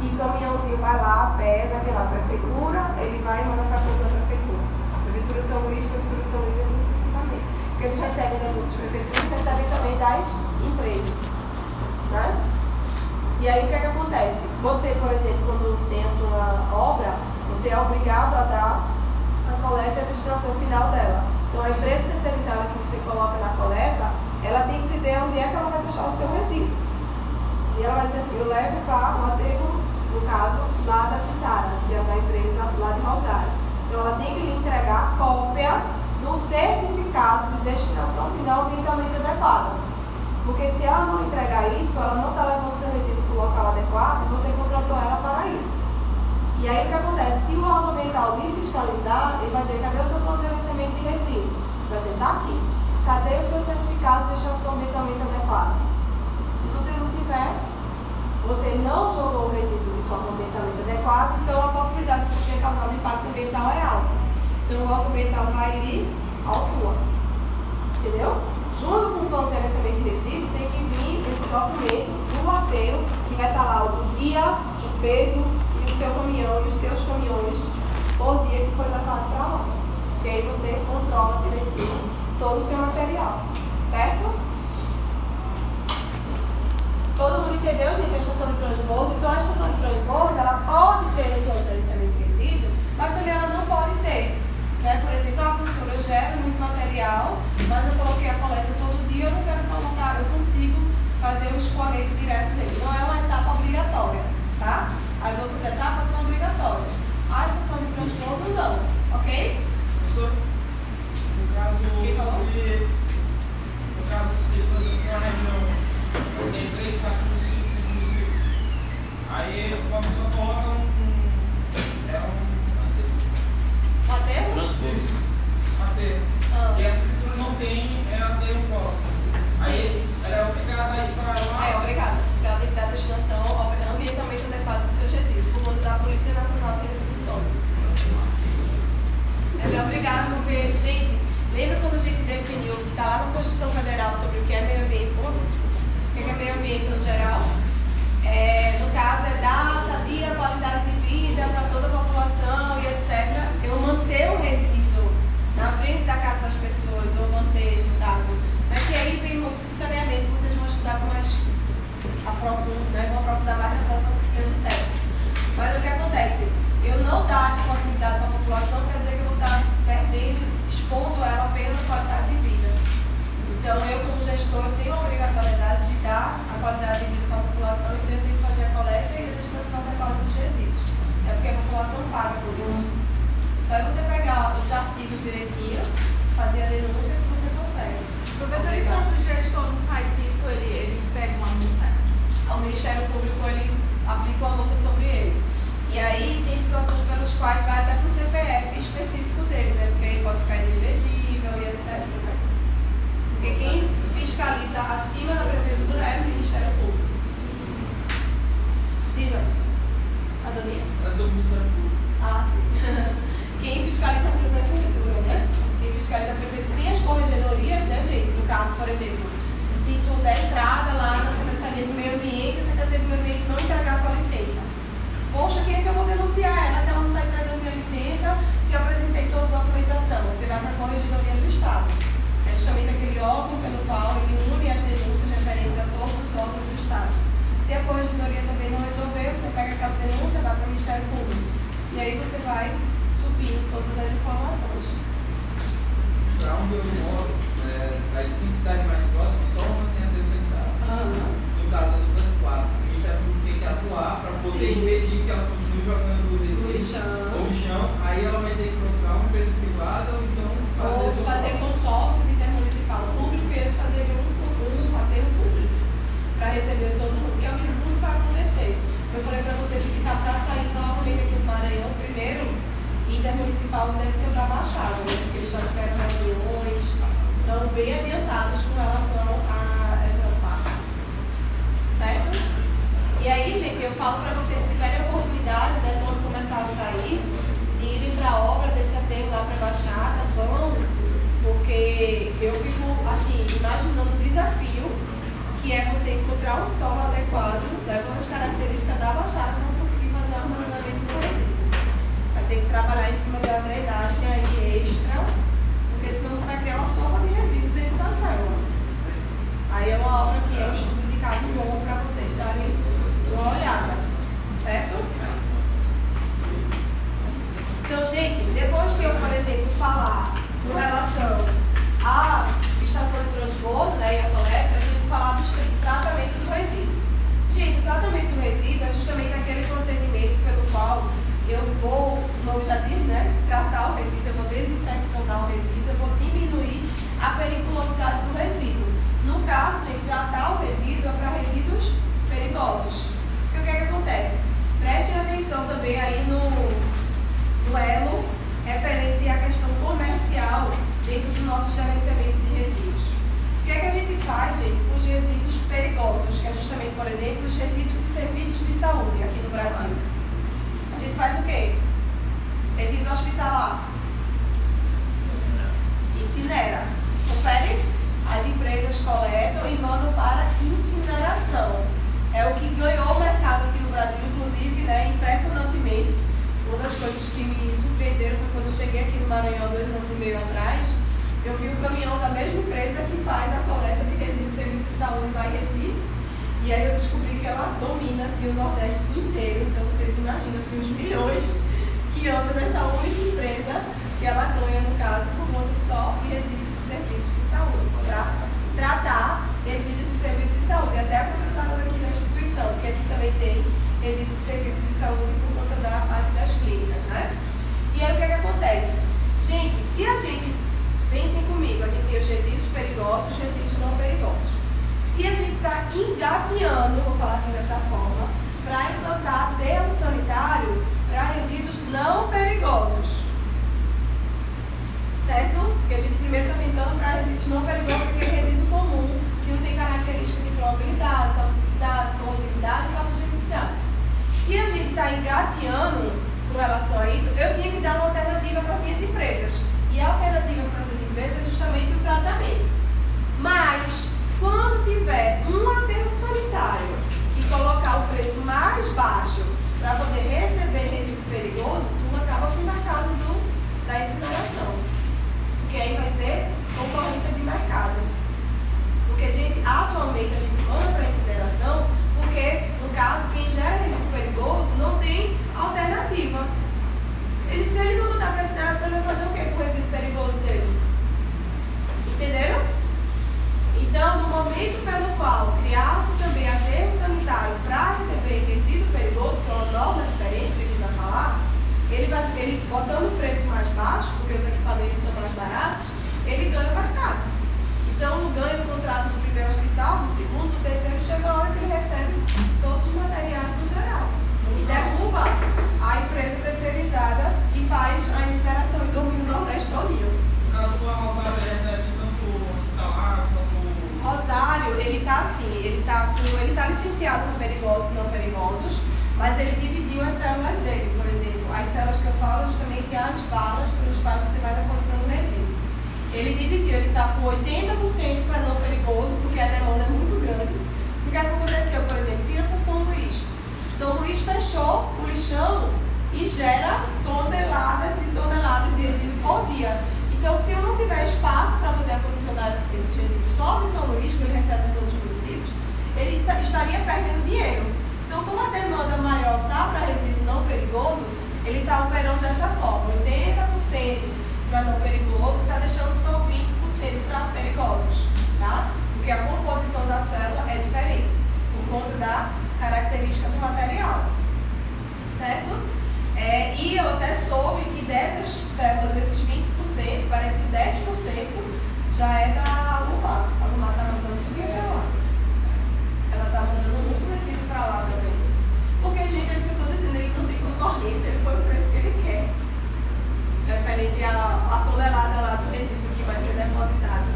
E o caminhãozinho vai lá, pega, tem lá a prefeitura, ele vai e manda para a conta da prefeitura. Prefeitura de São Luís, Prefeitura de São Luís assim sucessivamente. Porque eles recebem das outras prefeituras e recebem também das empresas. Né? E aí o que, é que acontece? Você, por exemplo, quando tem a sua obra, você é obrigado a dar a coleta e a destinação final dela. Então a empresa terceirizada que você coloca na coleta, ela tem que dizer onde é que ela vai deixar o seu resíduo. E ela vai dizer assim, eu levo para o aterro, no caso, lá da Titara, que é da empresa lá de Rosário. Então ela tem que lhe entregar cópia do certificado de destinação final ambientalmente adequado. Porque se ela não entregar isso, ela não está levando o seu resíduo para o local adequado você contratou ela para isso. E aí o que acontece? Se o órgão ambiental vir fiscalizar, ele vai dizer, cadê o seu plano de gerenciamento de resíduo? Você vai dizer, tá aqui. Cadê o seu certificado de destinação ambientalmente adequada? Se você não tiver, você não jogou o resíduo de forma ambientalmente adequada, então a possibilidade de você ter causado um impacto ambiental é alta. Então o órgão ambiental vai ali, autua. Entendeu? Junto com o plano de gerenciamento de resíduo, tem que vir esse documento do aterro, que vai estar lá o dia, o peso o seu caminhão e os seus caminhões por dia que foi levado para lá. Que aí você controla direitinho todo o seu material. Certo? Todo mundo entendeu, gente, a estação de transbordo? Então, a estação de transbordo, ela pode ter um plano de gerenciamento de resíduo, mas também ela não pode ter. Né? Por exemplo, a professora, eu gero muito material, mas eu coloquei a coleta todo dia, eu não quero colocar, eu consigo fazer o escoamento direto dele. Não é uma etapa obrigatória, tá? As outras etapas são obrigatórias. A estação de transbordo, não, ok? Professor, no caso, Quem falou? se, no caso, se por exemplo, uma região tem três, quatro municípios, cinco municípios, aí a pessoa coloca um, um, é um O aterro? Transporte. aterro. Ah. E as prefeituras não tem é aterro próprio. É, é ela é obrigada a ir para lá. É, obrigada, porque ela tem que dar destinação ambientalmente adequada do seu resíduos, por conta da política nacional de resíduos. Ela é obrigada porque, gente, lembra quando a gente definiu que está lá na Constituição Federal sobre o que é meio ambiente, o é que é meio ambiente no geral? É, no caso, é dar a sadia qualidade de vida para toda a população Só é você pegar os artigos direitinho, fazer a denúncia que você consegue. Professor, e quando o gestor não faz isso, ele, ele pega uma multa? O Ministério Público ele aplica uma multa sobre ele. E aí tem situações pelas quais vai até para o CPF específico dele, né? Porque ele pode ficar inelegível e etc. Né? Porque quem fiscaliza acima da prefeitura é o Ministério Público. Diz, a Adonia? Sou Ministério Público. Ah, sim. Quem fiscaliza a prefeitura, né? Quem fiscaliza a prefeitura tem as corregedorias, né, gente? No caso, por exemplo, se tu der entrada lá na Secretaria do Meio Ambiente, a Secretaria do Meio Ambiente não entregar a tua licença. Poxa, quem é que eu vou denunciar ela que ela não está entregando minha licença se eu apresentei toda a documentação? Você vai para a Corregedoria do Estado. É justamente aquele órgão pelo qual ele une as denúncias referentes a todos os órgãos do Estado. Se a Corregedoria também não resolver, você pega aquela denúncia, vai para o Ministério Público. E aí você vai subindo todas as informações. Para onde eu moro, é, das cinco cidades mais próximas, só uma tem sanitário. Aham. No caso das outras quatro, o Ministério Público tem que atuar para poder Sim. impedir que ela continue jogando o No resíduo lixão. ou chão. Aí ela vai ter que procurar uma empresa privada ou então fazer Ou fazer consórcios intermunicipal público e eles fazerem um por um aterro público para receber todo mundo, que é o que muito vai acontecer. Eu falei para você que está para sair novamente aqui do Maranhão, primeiro, intermunicipal deve ser o da Baixada, né? porque eles já tiveram reuniões, estão bem adiantados com relação a essa parte. Certo? E aí, gente, eu falo para vocês, se tiverem a oportunidade, né, quando começar a sair, de irem para a obra desse aterro lá para a Baixada, vão, porque eu fico, assim, imaginando o desafio que é você encontrar um solo adequado, levando as características da Baixada, para conseguir fazer armazenamento do resíduo. Ter que trabalhar em cima de uma drenagem aí extra, porque senão você vai criar uma sopa de resíduo dentro da célula. Aí é uma obra que é um estudo de caso bom para vocês darem uma olhada, certo? Então, gente, depois que eu, por exemplo, falar com relação à estação de transbordo né, e a coleta, eu tenho que falar do tra- tratamento do resíduo. Gente, o tratamento do resíduo é justamente aquele procedimento pelo qual eu vou, o nome já diz, né? Tratar o resíduo, eu vou desinfeccionar o resíduo, eu vou diminuir a periculosidade do resíduo. No caso, gente, tratar o resíduo é para resíduos perigosos. Porque o que é que acontece? Prestem atenção também aí no, no elo referente à questão comercial dentro do nosso gerenciamento de resíduos. O que é que a gente faz, gente, com os resíduos perigosos, que é justamente, por exemplo, os resíduos de serviços de saúde aqui no Brasil? A gente faz o quê? Resíduo hospitalar. Incinera. Confere? As empresas coletam e mandam para incineração. É o que ganhou o mercado aqui no Brasil, inclusive, né, impressionantemente. Uma das coisas que me surpreenderam foi quando eu cheguei aqui no Maranhão dois anos e meio atrás. Eu vi um caminhão da mesma empresa que faz a coleta de resíduos de serviço de saúde lá em Recife. E aí eu descobri que ela domina assim, o Nordeste inteiro. Então vocês imaginam assim, os milhões que andam nessa única empresa que ela ganha, no caso, por conta só de resíduos de serviços de saúde. Para tratar resíduos de serviços de saúde. Até a contratada aqui da instituição, porque aqui também tem resíduos de serviços de saúde por conta da parte das clínicas, né? E aí o que, é que acontece? Gente, se a gente, pensem comigo, a gente tem os resíduos perigosos e os resíduos não perigosos. Se a gente está engateando, vou falar assim dessa forma, para implantar aterro sanitário para resíduos não perigosos. Certo? Porque a gente primeiro está tentando para resíduos não perigosos, porque é resíduo comum, que não tem característica de inflamabilidade, toxicidade, corrosividade e patogenicidade. Se a gente está engateando com relação a isso, eu tinha que dar uma alternativa para minhas empresas. E a alternativa para essas empresas é justamente o tratamento. Mas, quando tiver um aterro sanitário que colocar o preço mais baixo para poder receber resíduo perigoso, tudo acaba com o mercado do, da incineração. Porque aí vai ser concorrência de mercado. Porque a gente, atualmente a gente manda para a incineração porque, no caso, quem gera resíduo perigoso não tem alternativa. Ele, se ele não mandar para a incineração, ele vai fazer o que com o resíduo perigoso dele? Entenderam? Então, no momento pelo qual criar-se também aterro sanitário para receber resíduo perigoso, que é uma norma diferente que a gente vai falar, ele, vai, ele botando o preço mais baixo, porque os equipamentos são mais baratos, ele ganha o mercado. Então, não ganha o contrato do primeiro hospital, do segundo, do terceiro, chega a hora que ele recebe todos os materiais do geral. E derruba a empresa terceirizada e faz a incineração em torno o Nordeste todinho. No caso do Amazonas, ele recebe Rosário, ele tá assim, ele tá, com, ele tá licenciado para perigosos e não perigosos, mas ele dividiu as células dele, por exemplo. As células que eu falo justamente as valas pelos quais você vai depositando resíduo. Ele dividiu, ele está com 80% para não perigoso, porque a demanda é muito grande. O que, é que aconteceu, por exemplo? Tira por São Luís. São Luís fechou o lixão e gera toneladas e toneladas de resíduo por dia. Então, se eu não tiver espaço para poder acondicionar esses resíduos só de São Luís, que ele recebe dos outros municípios, ele ta- estaria perdendo dinheiro. Então, como a demanda maior está para resíduo não perigoso, ele está operando dessa forma: 80% para não perigoso, está deixando só 20% para perigosos, tá? Porque a composição da célula é diferente, por conta da característica do material, certo? É, e eu até soube que dessas desses 20%, parece que 10% já é da Alumar. A Alumar está mandando tudo para lá. Ela está mandando muito resíduo para lá também. Porque, gente, é isso que eu estou dizendo, ele não tem concorrente, ele põe o preço que ele quer. Referente à tonelada lá do resíduo que vai ser depositado.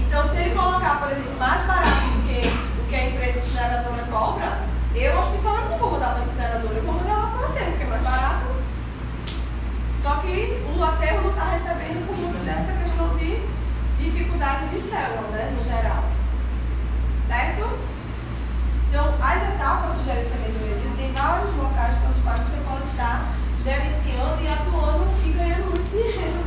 Então, se ele colocar, por exemplo, mais barato do que o que a empresa incineradora cobra, eu, hospital, eu não vou mandar para a incineradora, eu vou mandar mais barato. Só que o aterro não está recebendo por conta dessa questão de dificuldade de célula, né, no geral. Certo? Então, as etapas do gerenciamento do resíduo tem vários locais pelos quais você pode estar gerenciando e atuando e ganhando muito dinheiro.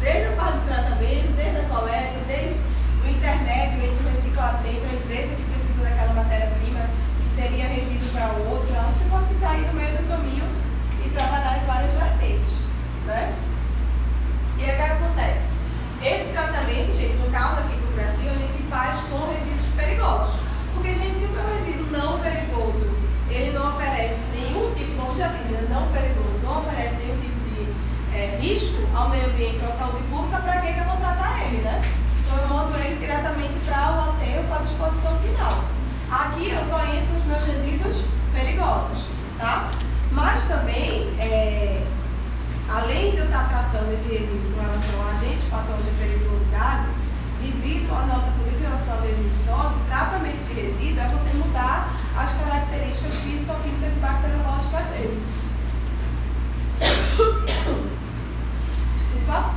Desde a parte do tratamento, desde a coleta, desde o intermédio entre o reciclador, entre a empresa que precisa daquela matéria-prima, que seria resíduo para outra. Você pode ficar aí no meio do caminho e trabalhar em várias vertentes. Né? E aí o que acontece? Esse tratamento, gente, no caso aqui para o Brasil, a gente faz com resíduos perigosos. Porque, gente, se o meu resíduo não perigoso, ele não oferece nenhum tipo, como já disse, né, não perigoso, não oferece nenhum tipo de é, risco ao meio ambiente ou à saúde pública, para que eu vou tratar ele, né? Então eu mando ele diretamente para o aterro, para a disposição final. Aqui eu só entro os meus resíduos perigosos, tá? Mas também, é, além de eu estar tratando esse resíduo com relação a agentes patógenos de periculosidade, devido à nossa política nacional de resíduo sólido, tratamento de resíduo é você mudar as características físico-químicas e bacteriológicas dele. Desculpa.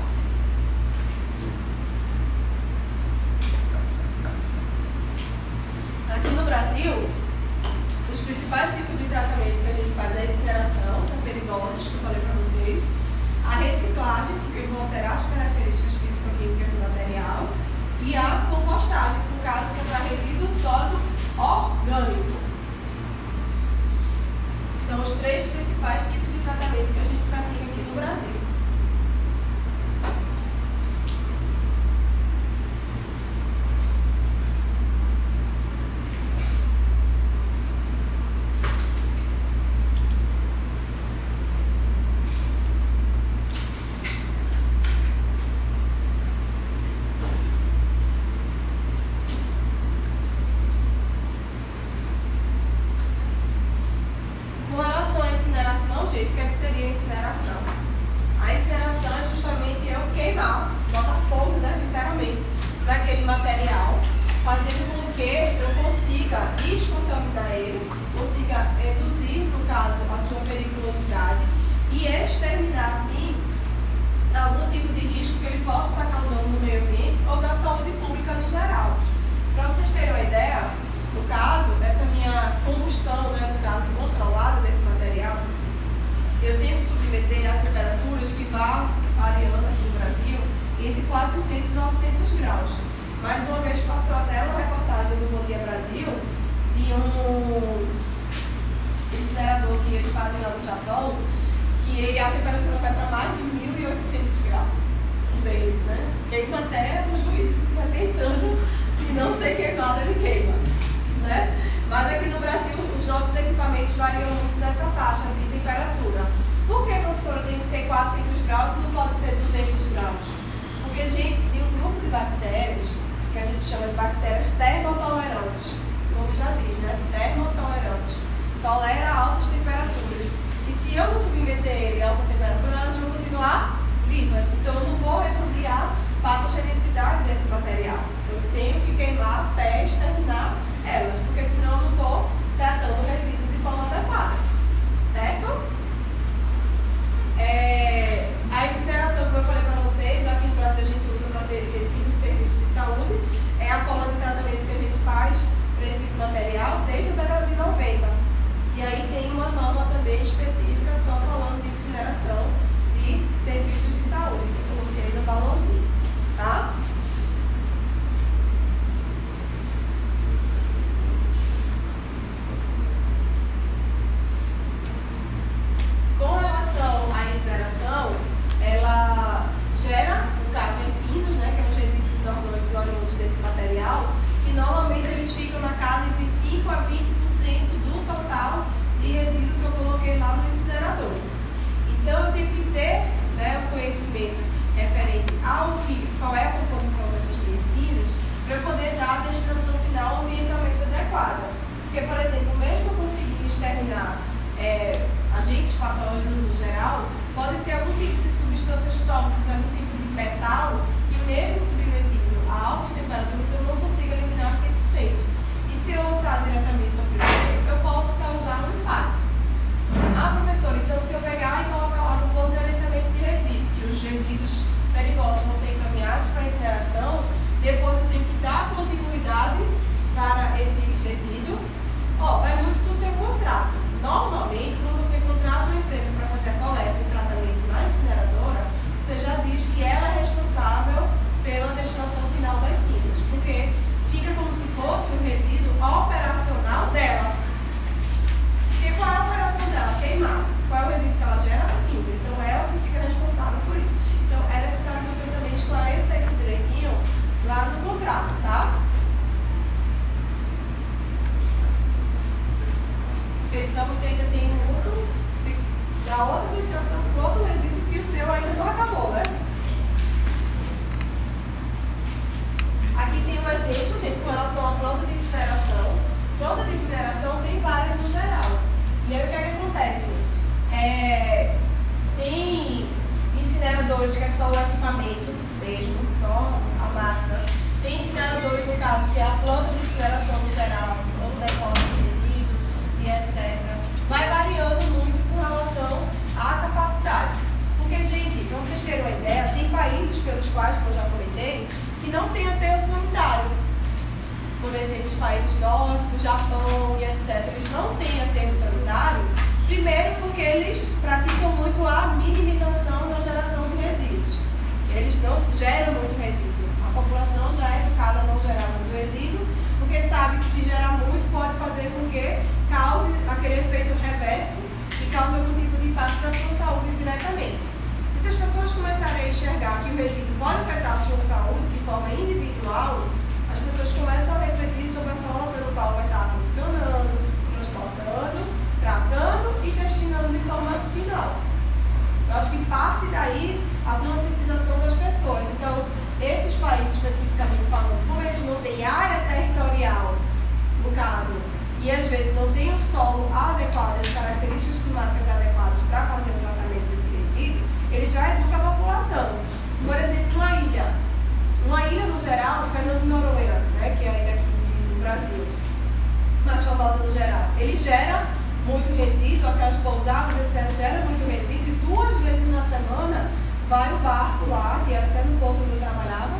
mais famosa no geral. Ele gera muito resíduo, aquelas pousadas, etc., gera muito resíduo e duas vezes na semana vai o barco lá, que era até no ponto onde eu trabalhava,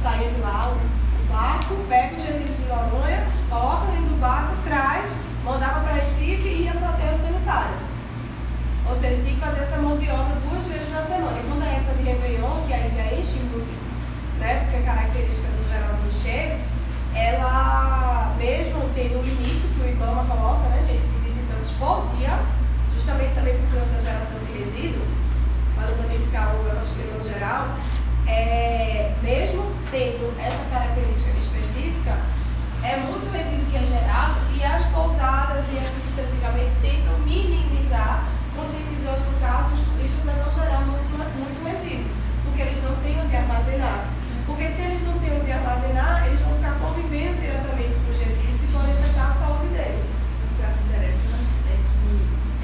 saía de lá o barco, pega os resíduos de Noronha, coloca dentro do barco, traz, mandava para Recife e ia para o aterro sanitário. Ou seja, tinha que fazer essa mão de obra duas vezes na semana. E quando a época de Réveillon, que ainda enche muito, né, porque é característica do geral de encher, ela, mesmo tendo o limite que o IBAMA coloca, né, gente, de visitantes por dia, justamente também por conta da geração de resíduo, para não danificar o ecossistema no geral, é, mesmo tendo essa característica específica, é muito resíduo que é gerado e as pousadas e assim sucessivamente tentam minimizar, conscientizando, no caso, os turistas a não gerar muito, muito resíduo, porque eles não têm onde armazenar. Porque se eles não têm onde armazenar, eles vão ficar convivendo diretamente com os resíduos e podem afetar a saúde deles. Mas o que eu acho interessante é que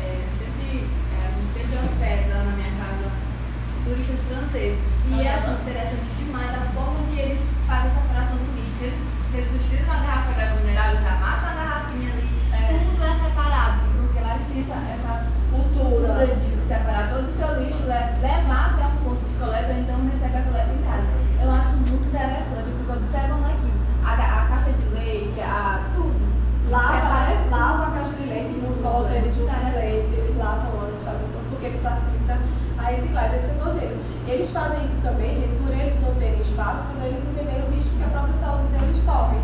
é, sempre, é, a gente sempre hospeda na minha casa turistas franceses. E eu acho interessante demais a forma que eles fazem essa separação do lixo. Eles, eles utilizam uma garrafa de água mineral, eles amassam a garrafinha ali, é. tudo é separado. Porque lá eles têm essa, essa cultura. cultura de separar todo o seu lixo, levar até o ponto de coleta, então recebe a observam aqui A, a caixa de leite, a tudo. Lava, né? Lava a caixa de leite, não coloca ele junto com o leite, eles lavam antes, fazem tudo, porque ele facilita a reciclagem. É isso que eu estou dizendo. Eles fazem isso também, gente, por eles não terem espaço, por eles entenderem o risco que a própria saúde deles corre.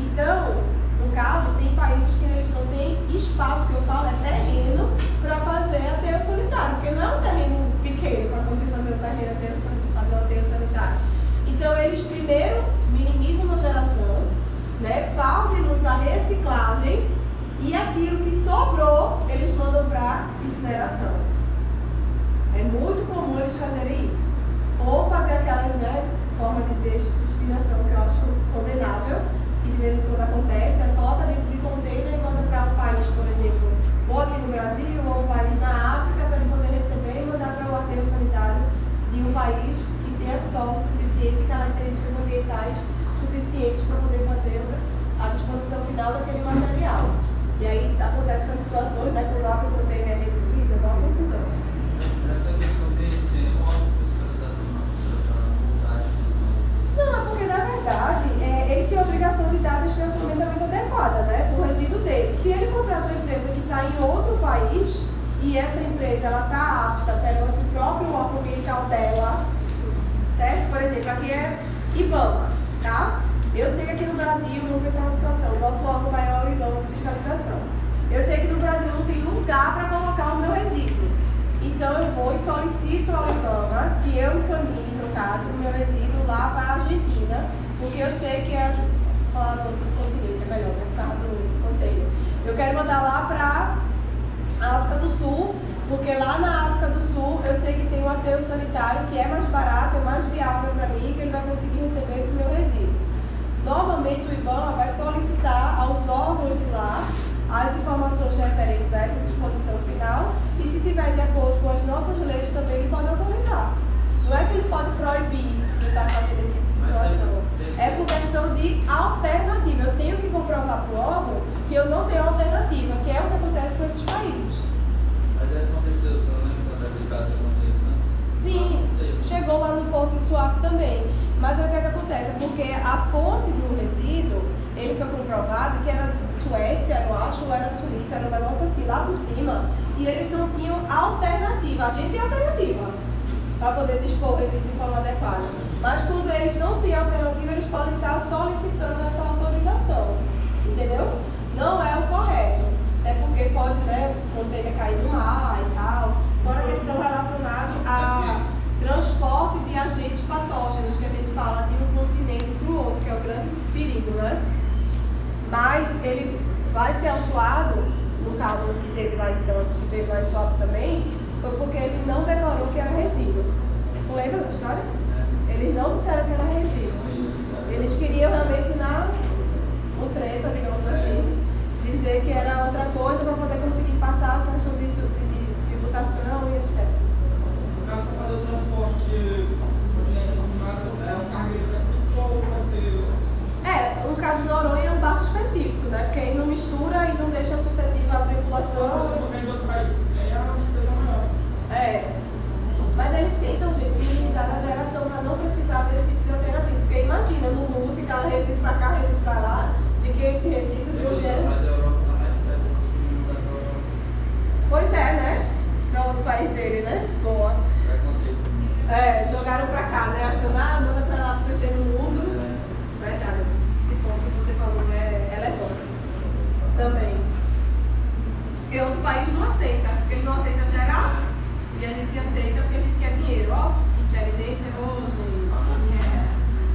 Então, no caso, tem países que eles não têm espaço, que eu falo, é terreno, para fazer a solitário, porque não é um terreno pequeno para você fazer o terreno, fazer uma terra sanitária então, eles primeiro minimizam a geração, né, fazem muita reciclagem e aquilo que sobrou, eles mandam para incineração. É muito comum eles fazerem isso. Ou fazer aquelas né, formas de des- destinação que eu acho condenável, que de vez em quando acontece, a cota dentro de container e manda para um país, por exemplo, ou aqui no Brasil, ou um país na África, para ele poder receber e mandar para o aterro sanitário de um país tenha solo suficiente e características ambientais suficientes para poder fazer a disposição final daquele material. E aí acontece essas situações, né, quando lá o container é resíduo, dá uma confusão. Essa questão pessoa para voltar Não, é porque na verdade é, ele tem a obrigação de dar a destinação ambientalmente adequada, né? Do resíduo dele. Se ele contrata uma empresa que está em outro país e essa empresa ela está apta perante o próprio órgão que ele cautela, certo? Por exemplo, aqui é IBAMA, tá? Eu sei que aqui no Brasil, vamos pensar uma situação, o nosso órgão maior é o IBAMA de fiscalização. Eu sei que no Brasil não tem lugar para colocar o meu resíduo. Então eu vou e solicito ao IBAMA que eu encaminhe, no caso, o meu resíduo lá para a Argentina, porque eu sei que é falar no outro continente, é melhor, né? Por causa do container. Eu quero mandar lá para a África do Sul, porque lá na África do Sul eu sei que tem um aterro sanitário que é mais barato, é mais viável para mim, que ele vai conseguir receber esse meu resíduo. Normalmente o IBAMA vai solicitar aos órgãos de lá as informações referentes a essa disposição final e se tiver de acordo com as nossas leis também ele pode autorizar. Não é que ele pode proibir quem está fazendo esse tipo de situação. É por questão de alternativa. Eu tenho que comprovar para o órgão que eu não tenho alternativa, que é o que acontece com esses países. Mas aí aconteceu, você não lembra quando aquele caso que aconteceu em Santos? Sim, chegou lá no Porto de Suape também. Mas o que, é que acontece? É porque a fonte do resíduo, ele foi comprovado que era Suécia, eu acho, ou era Suíça, era um negócio assim, lá por cima. E eles não tinham alternativa. A gente tem alternativa para poder dispor o resíduo de forma adequada. Mas quando eles não têm alternativa, eles podem estar solicitando essa autorização. Entendeu? Não é o correto. Pode, né, container cair no mar e tal. Fora a questão relacionada a transporte de agentes patógenos, que a gente fala de um continente para o outro, que é o grande perigo, né? Mas ele vai ser autuado, no caso que teve lá em Santos, que teve lá em também, foi porque ele não declarou que era resíduo. Tu lembra da história? Eles não disseram que era resíduo. Eles queriam realmente na o treta, digamos dizer que era outra coisa para poder conseguir passar a questão de, de, de tributação e etc. No caso, para fazer o transporte de pacientes, no caso, é um cargo específico ou pode ser. É, no caso do Noronha é um barco específico, né? Porque aí não mistura e não deixa suscetível à tripulação. Quando vem de outro país, aí é uma despesa maior. É. Mas eles tentam, gente, minimizar a geração para não precisar desse tipo de alternativa. Porque imagina no mundo ficar resíduo para cá, resíduo para lá, de que esse resíduo de onde é. Mas a Europa está mais perto do da Europa. Pois é, né? Para outro país dele, né? Boa. É, jogaram pra cá, né? Achando, ah, manda pra lá pro terceiro mundo. Verdade. Esse ponto que você falou é relevante. Também. Porque outro país não aceita. Porque ele não aceita gerar. E a gente aceita porque a gente quer dinheiro. Ó, inteligência. Ô, gente.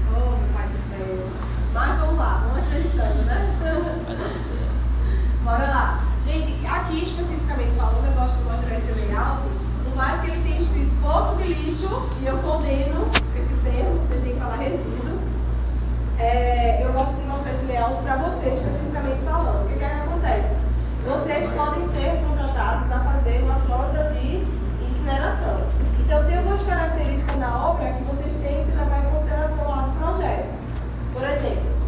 Ô, meu pai do céu. Mas vamos lá, vamos acreditando, né? Vai dar certo. Bora lá. Gente, aqui especificamente falando, eu gosto de mostrar esse layout. Por mais que ele tenha escrito poço de lixo, e eu condeno esse termo, vocês têm que falar resíduo. É, eu gosto de mostrar esse layout para vocês, especificamente falando. O que, que, é que acontece? Vocês podem ser contratados a fazer uma frota de incineração. Então, tem algumas características na obra que vocês têm que levar em consideração lá do projeto. Por exemplo,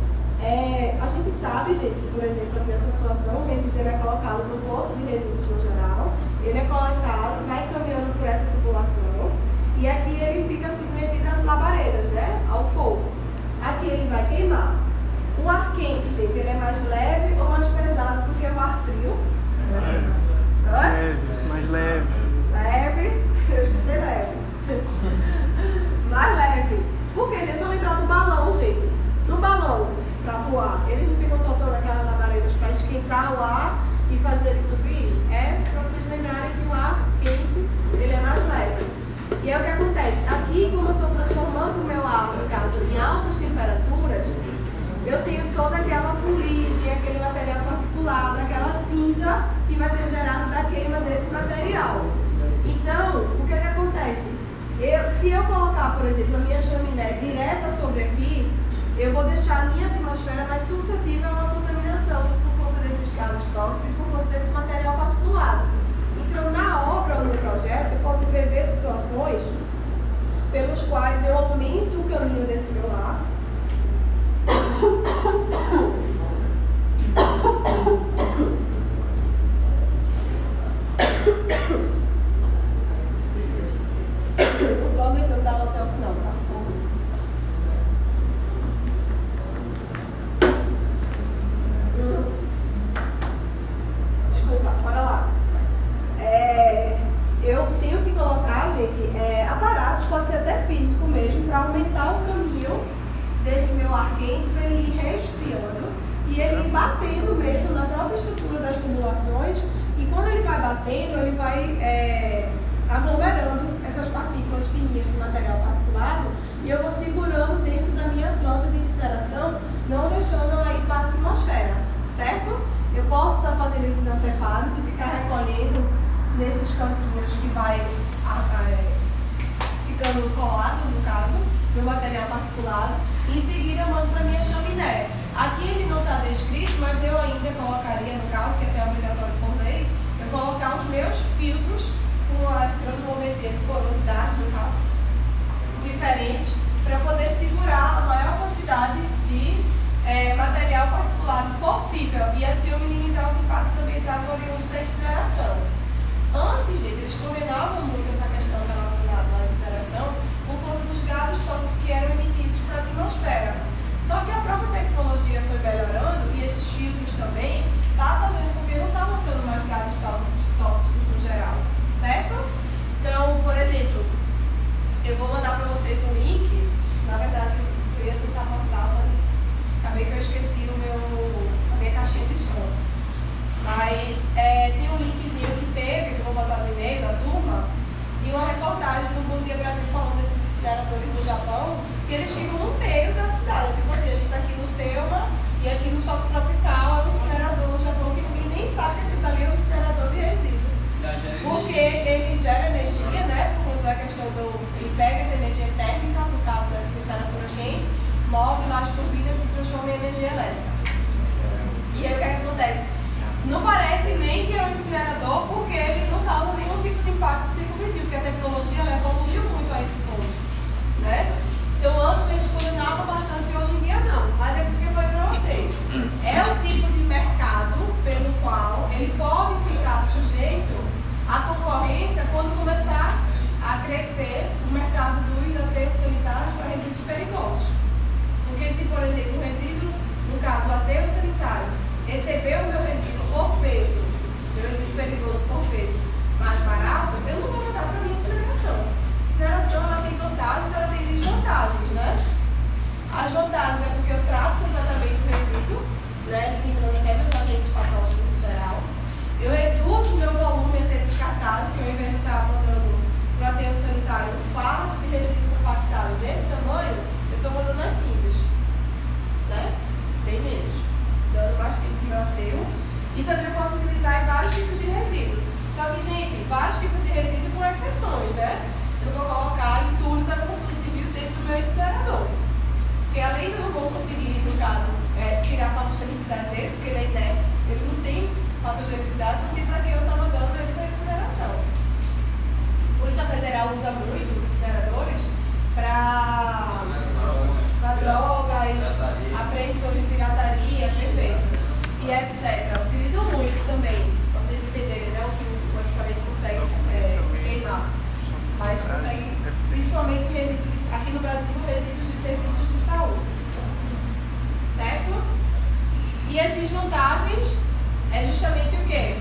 é, a gente sabe, gente, por exemplo, aqui nessa situação, o resíduo é colocado no posto de resíduos no geral, ele é coletado, vai caminhando por essa população e aqui ele fica submetido às labaredas, né? Ao fogo. Aqui ele vai queimar. O ar quente, gente, ele é mais leve ou mais pesado do que o ar frio? Leve. Hã? Leve, mais leve. Leve? Eu escutei leve. mais leve. Por quê? É só lembrar do balão, gente. No balão, para voar. Eles não ficam soltando aquelas labaredas para esquentar o ar e fazer ele subir. É para vocês lembrarem que o ar quente ele é mais leve. E é o que acontece. Aqui, como eu estou transformando o meu ar, no caso, em altas temperaturas, eu tenho toda aquela fuligem, aquele material particulado, aquela cinza que vai ser gerada da queima desse material. Então, o que, é que acontece? Eu, se eu colocar, por exemplo, a minha chaminé direta sobre aqui, eu vou deixar a minha atmosfera mais suscetível a uma contaminação por conta desses gases tóxicos e por conta desse material particulado. Então, na obra ou no projeto, eu posso prever situações pelos quais eu aumento o caminho desse meu lar patogenicidade dele, porque ele é inerte, ele não tem patogenicidade, não tem para quem eu estava dando ele para incineração. A Polícia Federal usa muito os incineradores para drogas, apreensões de pirataria, perfeito, e etc. Utilizam muito também, para vocês entenderem né, o que o equipamento consegue é, queimar, mas consegue, principalmente resíduos, aqui no Brasil, resíduos de serviços de saúde. Certo? E as desvantagens é justamente o quê?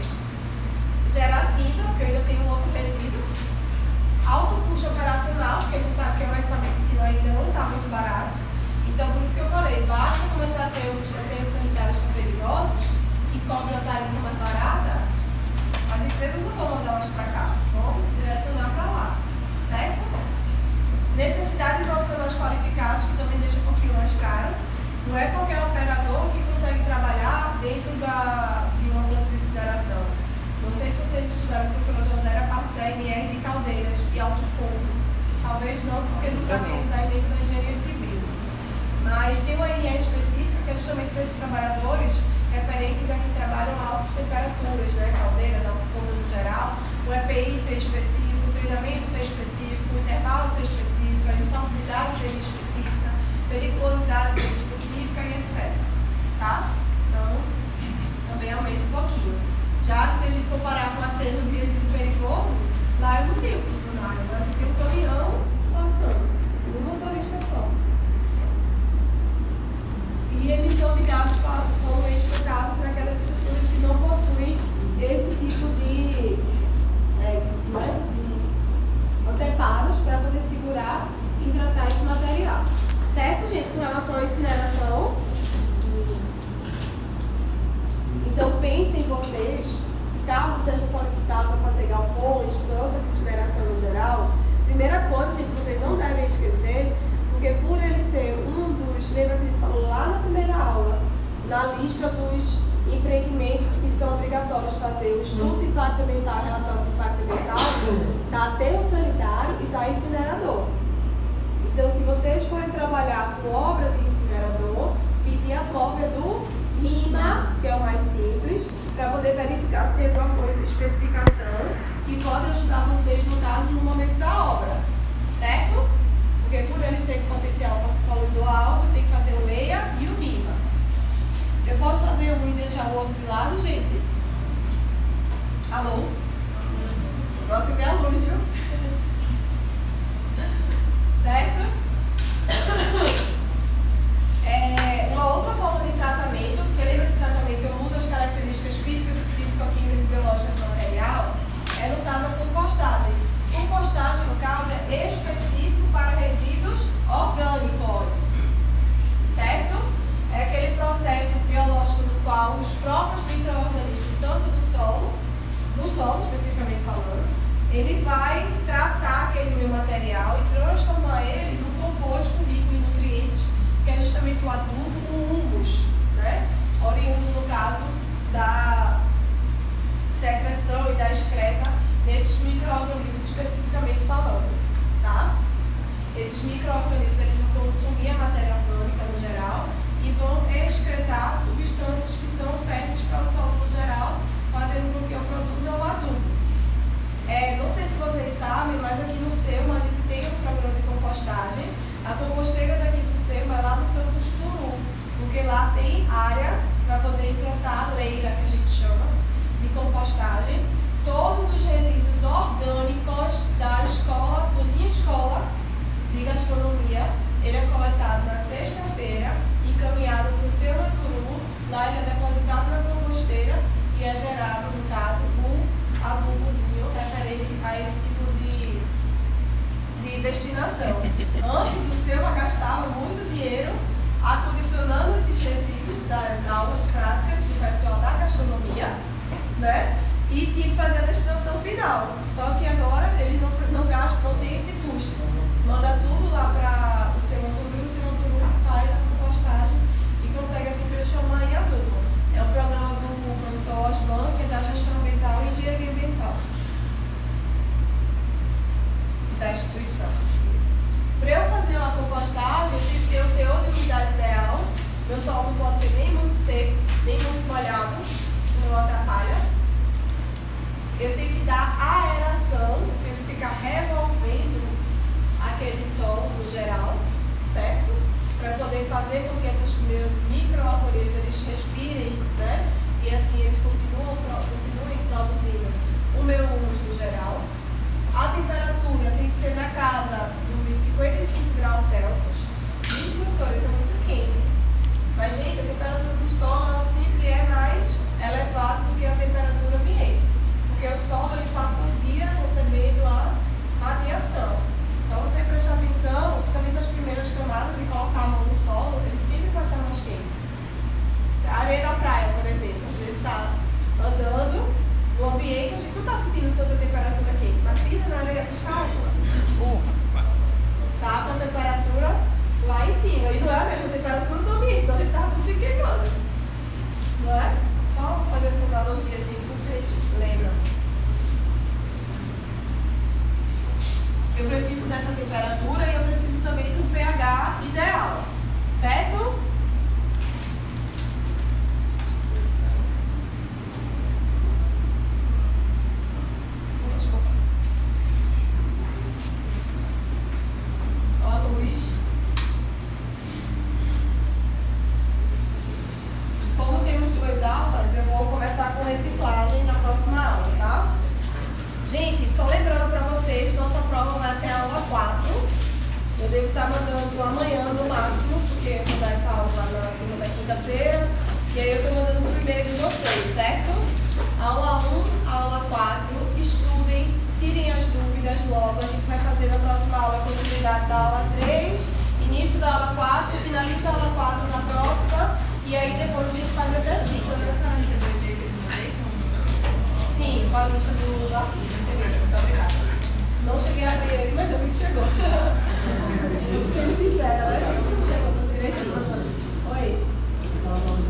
Gerar cinza, porque eu ainda tenho um outro resíduo. Alto custo operacional, porque a gente sabe que é um equipamento que ainda não está muito barato. Então, por isso que eu falei, basta começar a ter os tratamentos sanitários com perigosos e cobre a tarifa mais barata, as empresas não vão mandar elas para cá, vão direcionar para lá, certo? Necessidade de profissionais qualificados, que também deixa um pouquinho mais caro. Não é qualquer operador que consegue trabalhar dentro da, de uma planta de incineração. Não sei se vocês estudaram com o professor José a parte da MR de caldeiras e alto fogo. Talvez não, porque não está dentro da emenda da engenharia civil. Mas tem uma MR específica que é justamente para esses trabalhadores referentes a que trabalham a altas temperaturas, né? caldeiras, alto fogo no geral, o EPI ser específico, o treinamento ser específico, o intervalo ser específico, a insalubridade dele específica, periculosidade dele específica e etc. Tá? Então, também aumenta um pouquinho. Já se a gente comparar com a termo de resíduo perigoso, lá eu não tenho funcionário, mas eu tenho um caminhão passando, um motorista só. E emissão de gases poluentes, no caso, para aquelas estruturas que não possuem esse tipo de, é, né, de anteparos para poder segurar e tratar esse material. Certo, gente? Com relação à incineração. Então pensem vocês, caso sejam solicitados a fazer galpões, planta de incineração em geral, primeira coisa, gente, vocês não devem esquecer, porque por ele ser um dos, lembra que a gente falou lá na primeira aula, na lista dos empreendimentos que são obrigatórios fazer o estudo de impacto ambiental, relatório de impacto ambiental, está aterro sanitário e está incinerador. Então, se vocês forem trabalhar com obra de incinerador, pedir a cópia do RIMA, que é o mais simples, para poder verificar se tem alguma coisa, especificação, que pode ajudar vocês, no caso, no momento da obra. Certo? Porque por ele ser potencial poluidor alto, tem que fazer o EIA e o RIMA. Eu posso fazer um e deixar o outro de lado, gente? Alô? Posso acender a luz, viu? Certo? É, uma outra forma de tratamento, porque lembra que tratamento eu mudo as características físicas, físico-químicas e biológicas do material, é no caso a compostagem. Compostagem, no caso, é específico para resíduos orgânicos. Certo? É aquele processo biológico no qual os próprios micro-organismos, tanto do solo, do solo especificamente falando, ele vai tratar aquele meu material e transformar ele num composto rico em nutrientes, que é justamente o adubo, o humus, né? oriundo, no caso, da secreção e da excreta desses micro-organismos especificamente falando. Tá? Esses micro-organismos eles vão consumir a matéria orgânica no geral e vão excretar substâncias que são férteis para o solo no geral, fazendo com que eu produza o adubo. É, não sei se vocês sabem, mas aqui no SEMA a gente tem um programa de compostagem. A composteira daqui do SEMA é lá no campus Turu, porque lá tem área para poder implantar a leira, que a gente chama, de compostagem. Todos os resíduos orgânicos da escola, cozinha escola de gastronomia, ele é coletado na sexta-feira e caminhado para o seu Turu. Lá ele é depositado na composteira e é gerado, no caso, um adubozinho referente a esse tipo de, de destinação. Antes o seu gastava muito dinheiro acondicionando esses resíduos das aulas práticas do pessoal da gastronomia, né? E tinha que fazer a destinação final. Só que agora ele não, não gasta, não tem esse custo. Manda tudo lá para o seu e o seu Monturu faz a compostagem e consegue assim transformar em adubo. É um programa que é da gestão ambiental e engenharia ambiental da instituição. Para eu fazer uma compostagem, eu tenho que ter o teor de umidade ideal. Meu solo não pode ser nem muito seco, nem muito molhado, senão atrapalha. Eu tenho que dar aeração, eu tenho que ficar revolvendo aquele solo no geral, certo? Para poder fazer com que esses meus micro-organismos eles respirem, né? E assim eles continuam, continuem produzindo o meu humus no geral. A temperatura tem que ser na casa dos 55 graus Celsius. Diz, professora, isso é muito quente. Mas, gente, a temperatura do ela sempre é mais elevada do que a temperatura ambiente. Porque o solo ele passa o dia recebendo a radiação. Só você prestar atenção, principalmente nas primeiras camadas, e colocar a mão no solo, ele sempre vai estar mais quente a areia da praia, por exemplo. Às vezes está andando no ambiente, a gente está tá sentindo tanta temperatura quente, mas pisa na areia descalça. Tá com a temperatura lá em cima. E não é a mesma temperatura do ambiente, então ele está tudo se queimando. Não é? Só fazer essa analogia assim que vocês lembram. Eu preciso dessa temperatura e eu preciso também do pH ideal, certo? Eu tô mandando pro e-mail de vocês, certo? Aula 1, aula 4, estudem, tirem as dúvidas logo. A gente vai fazer na próxima aula a continuidade da aula 3, início da aula 4, finaliza a aula 4 na próxima. E aí depois a gente faz exercício. Sim, com a lista do, artigo, recebi, muito obrigada. Não cheguei a abrir ele, mas eu vi que chegou. Sendo sincera, né? Chegou tudo direitinho. Oi.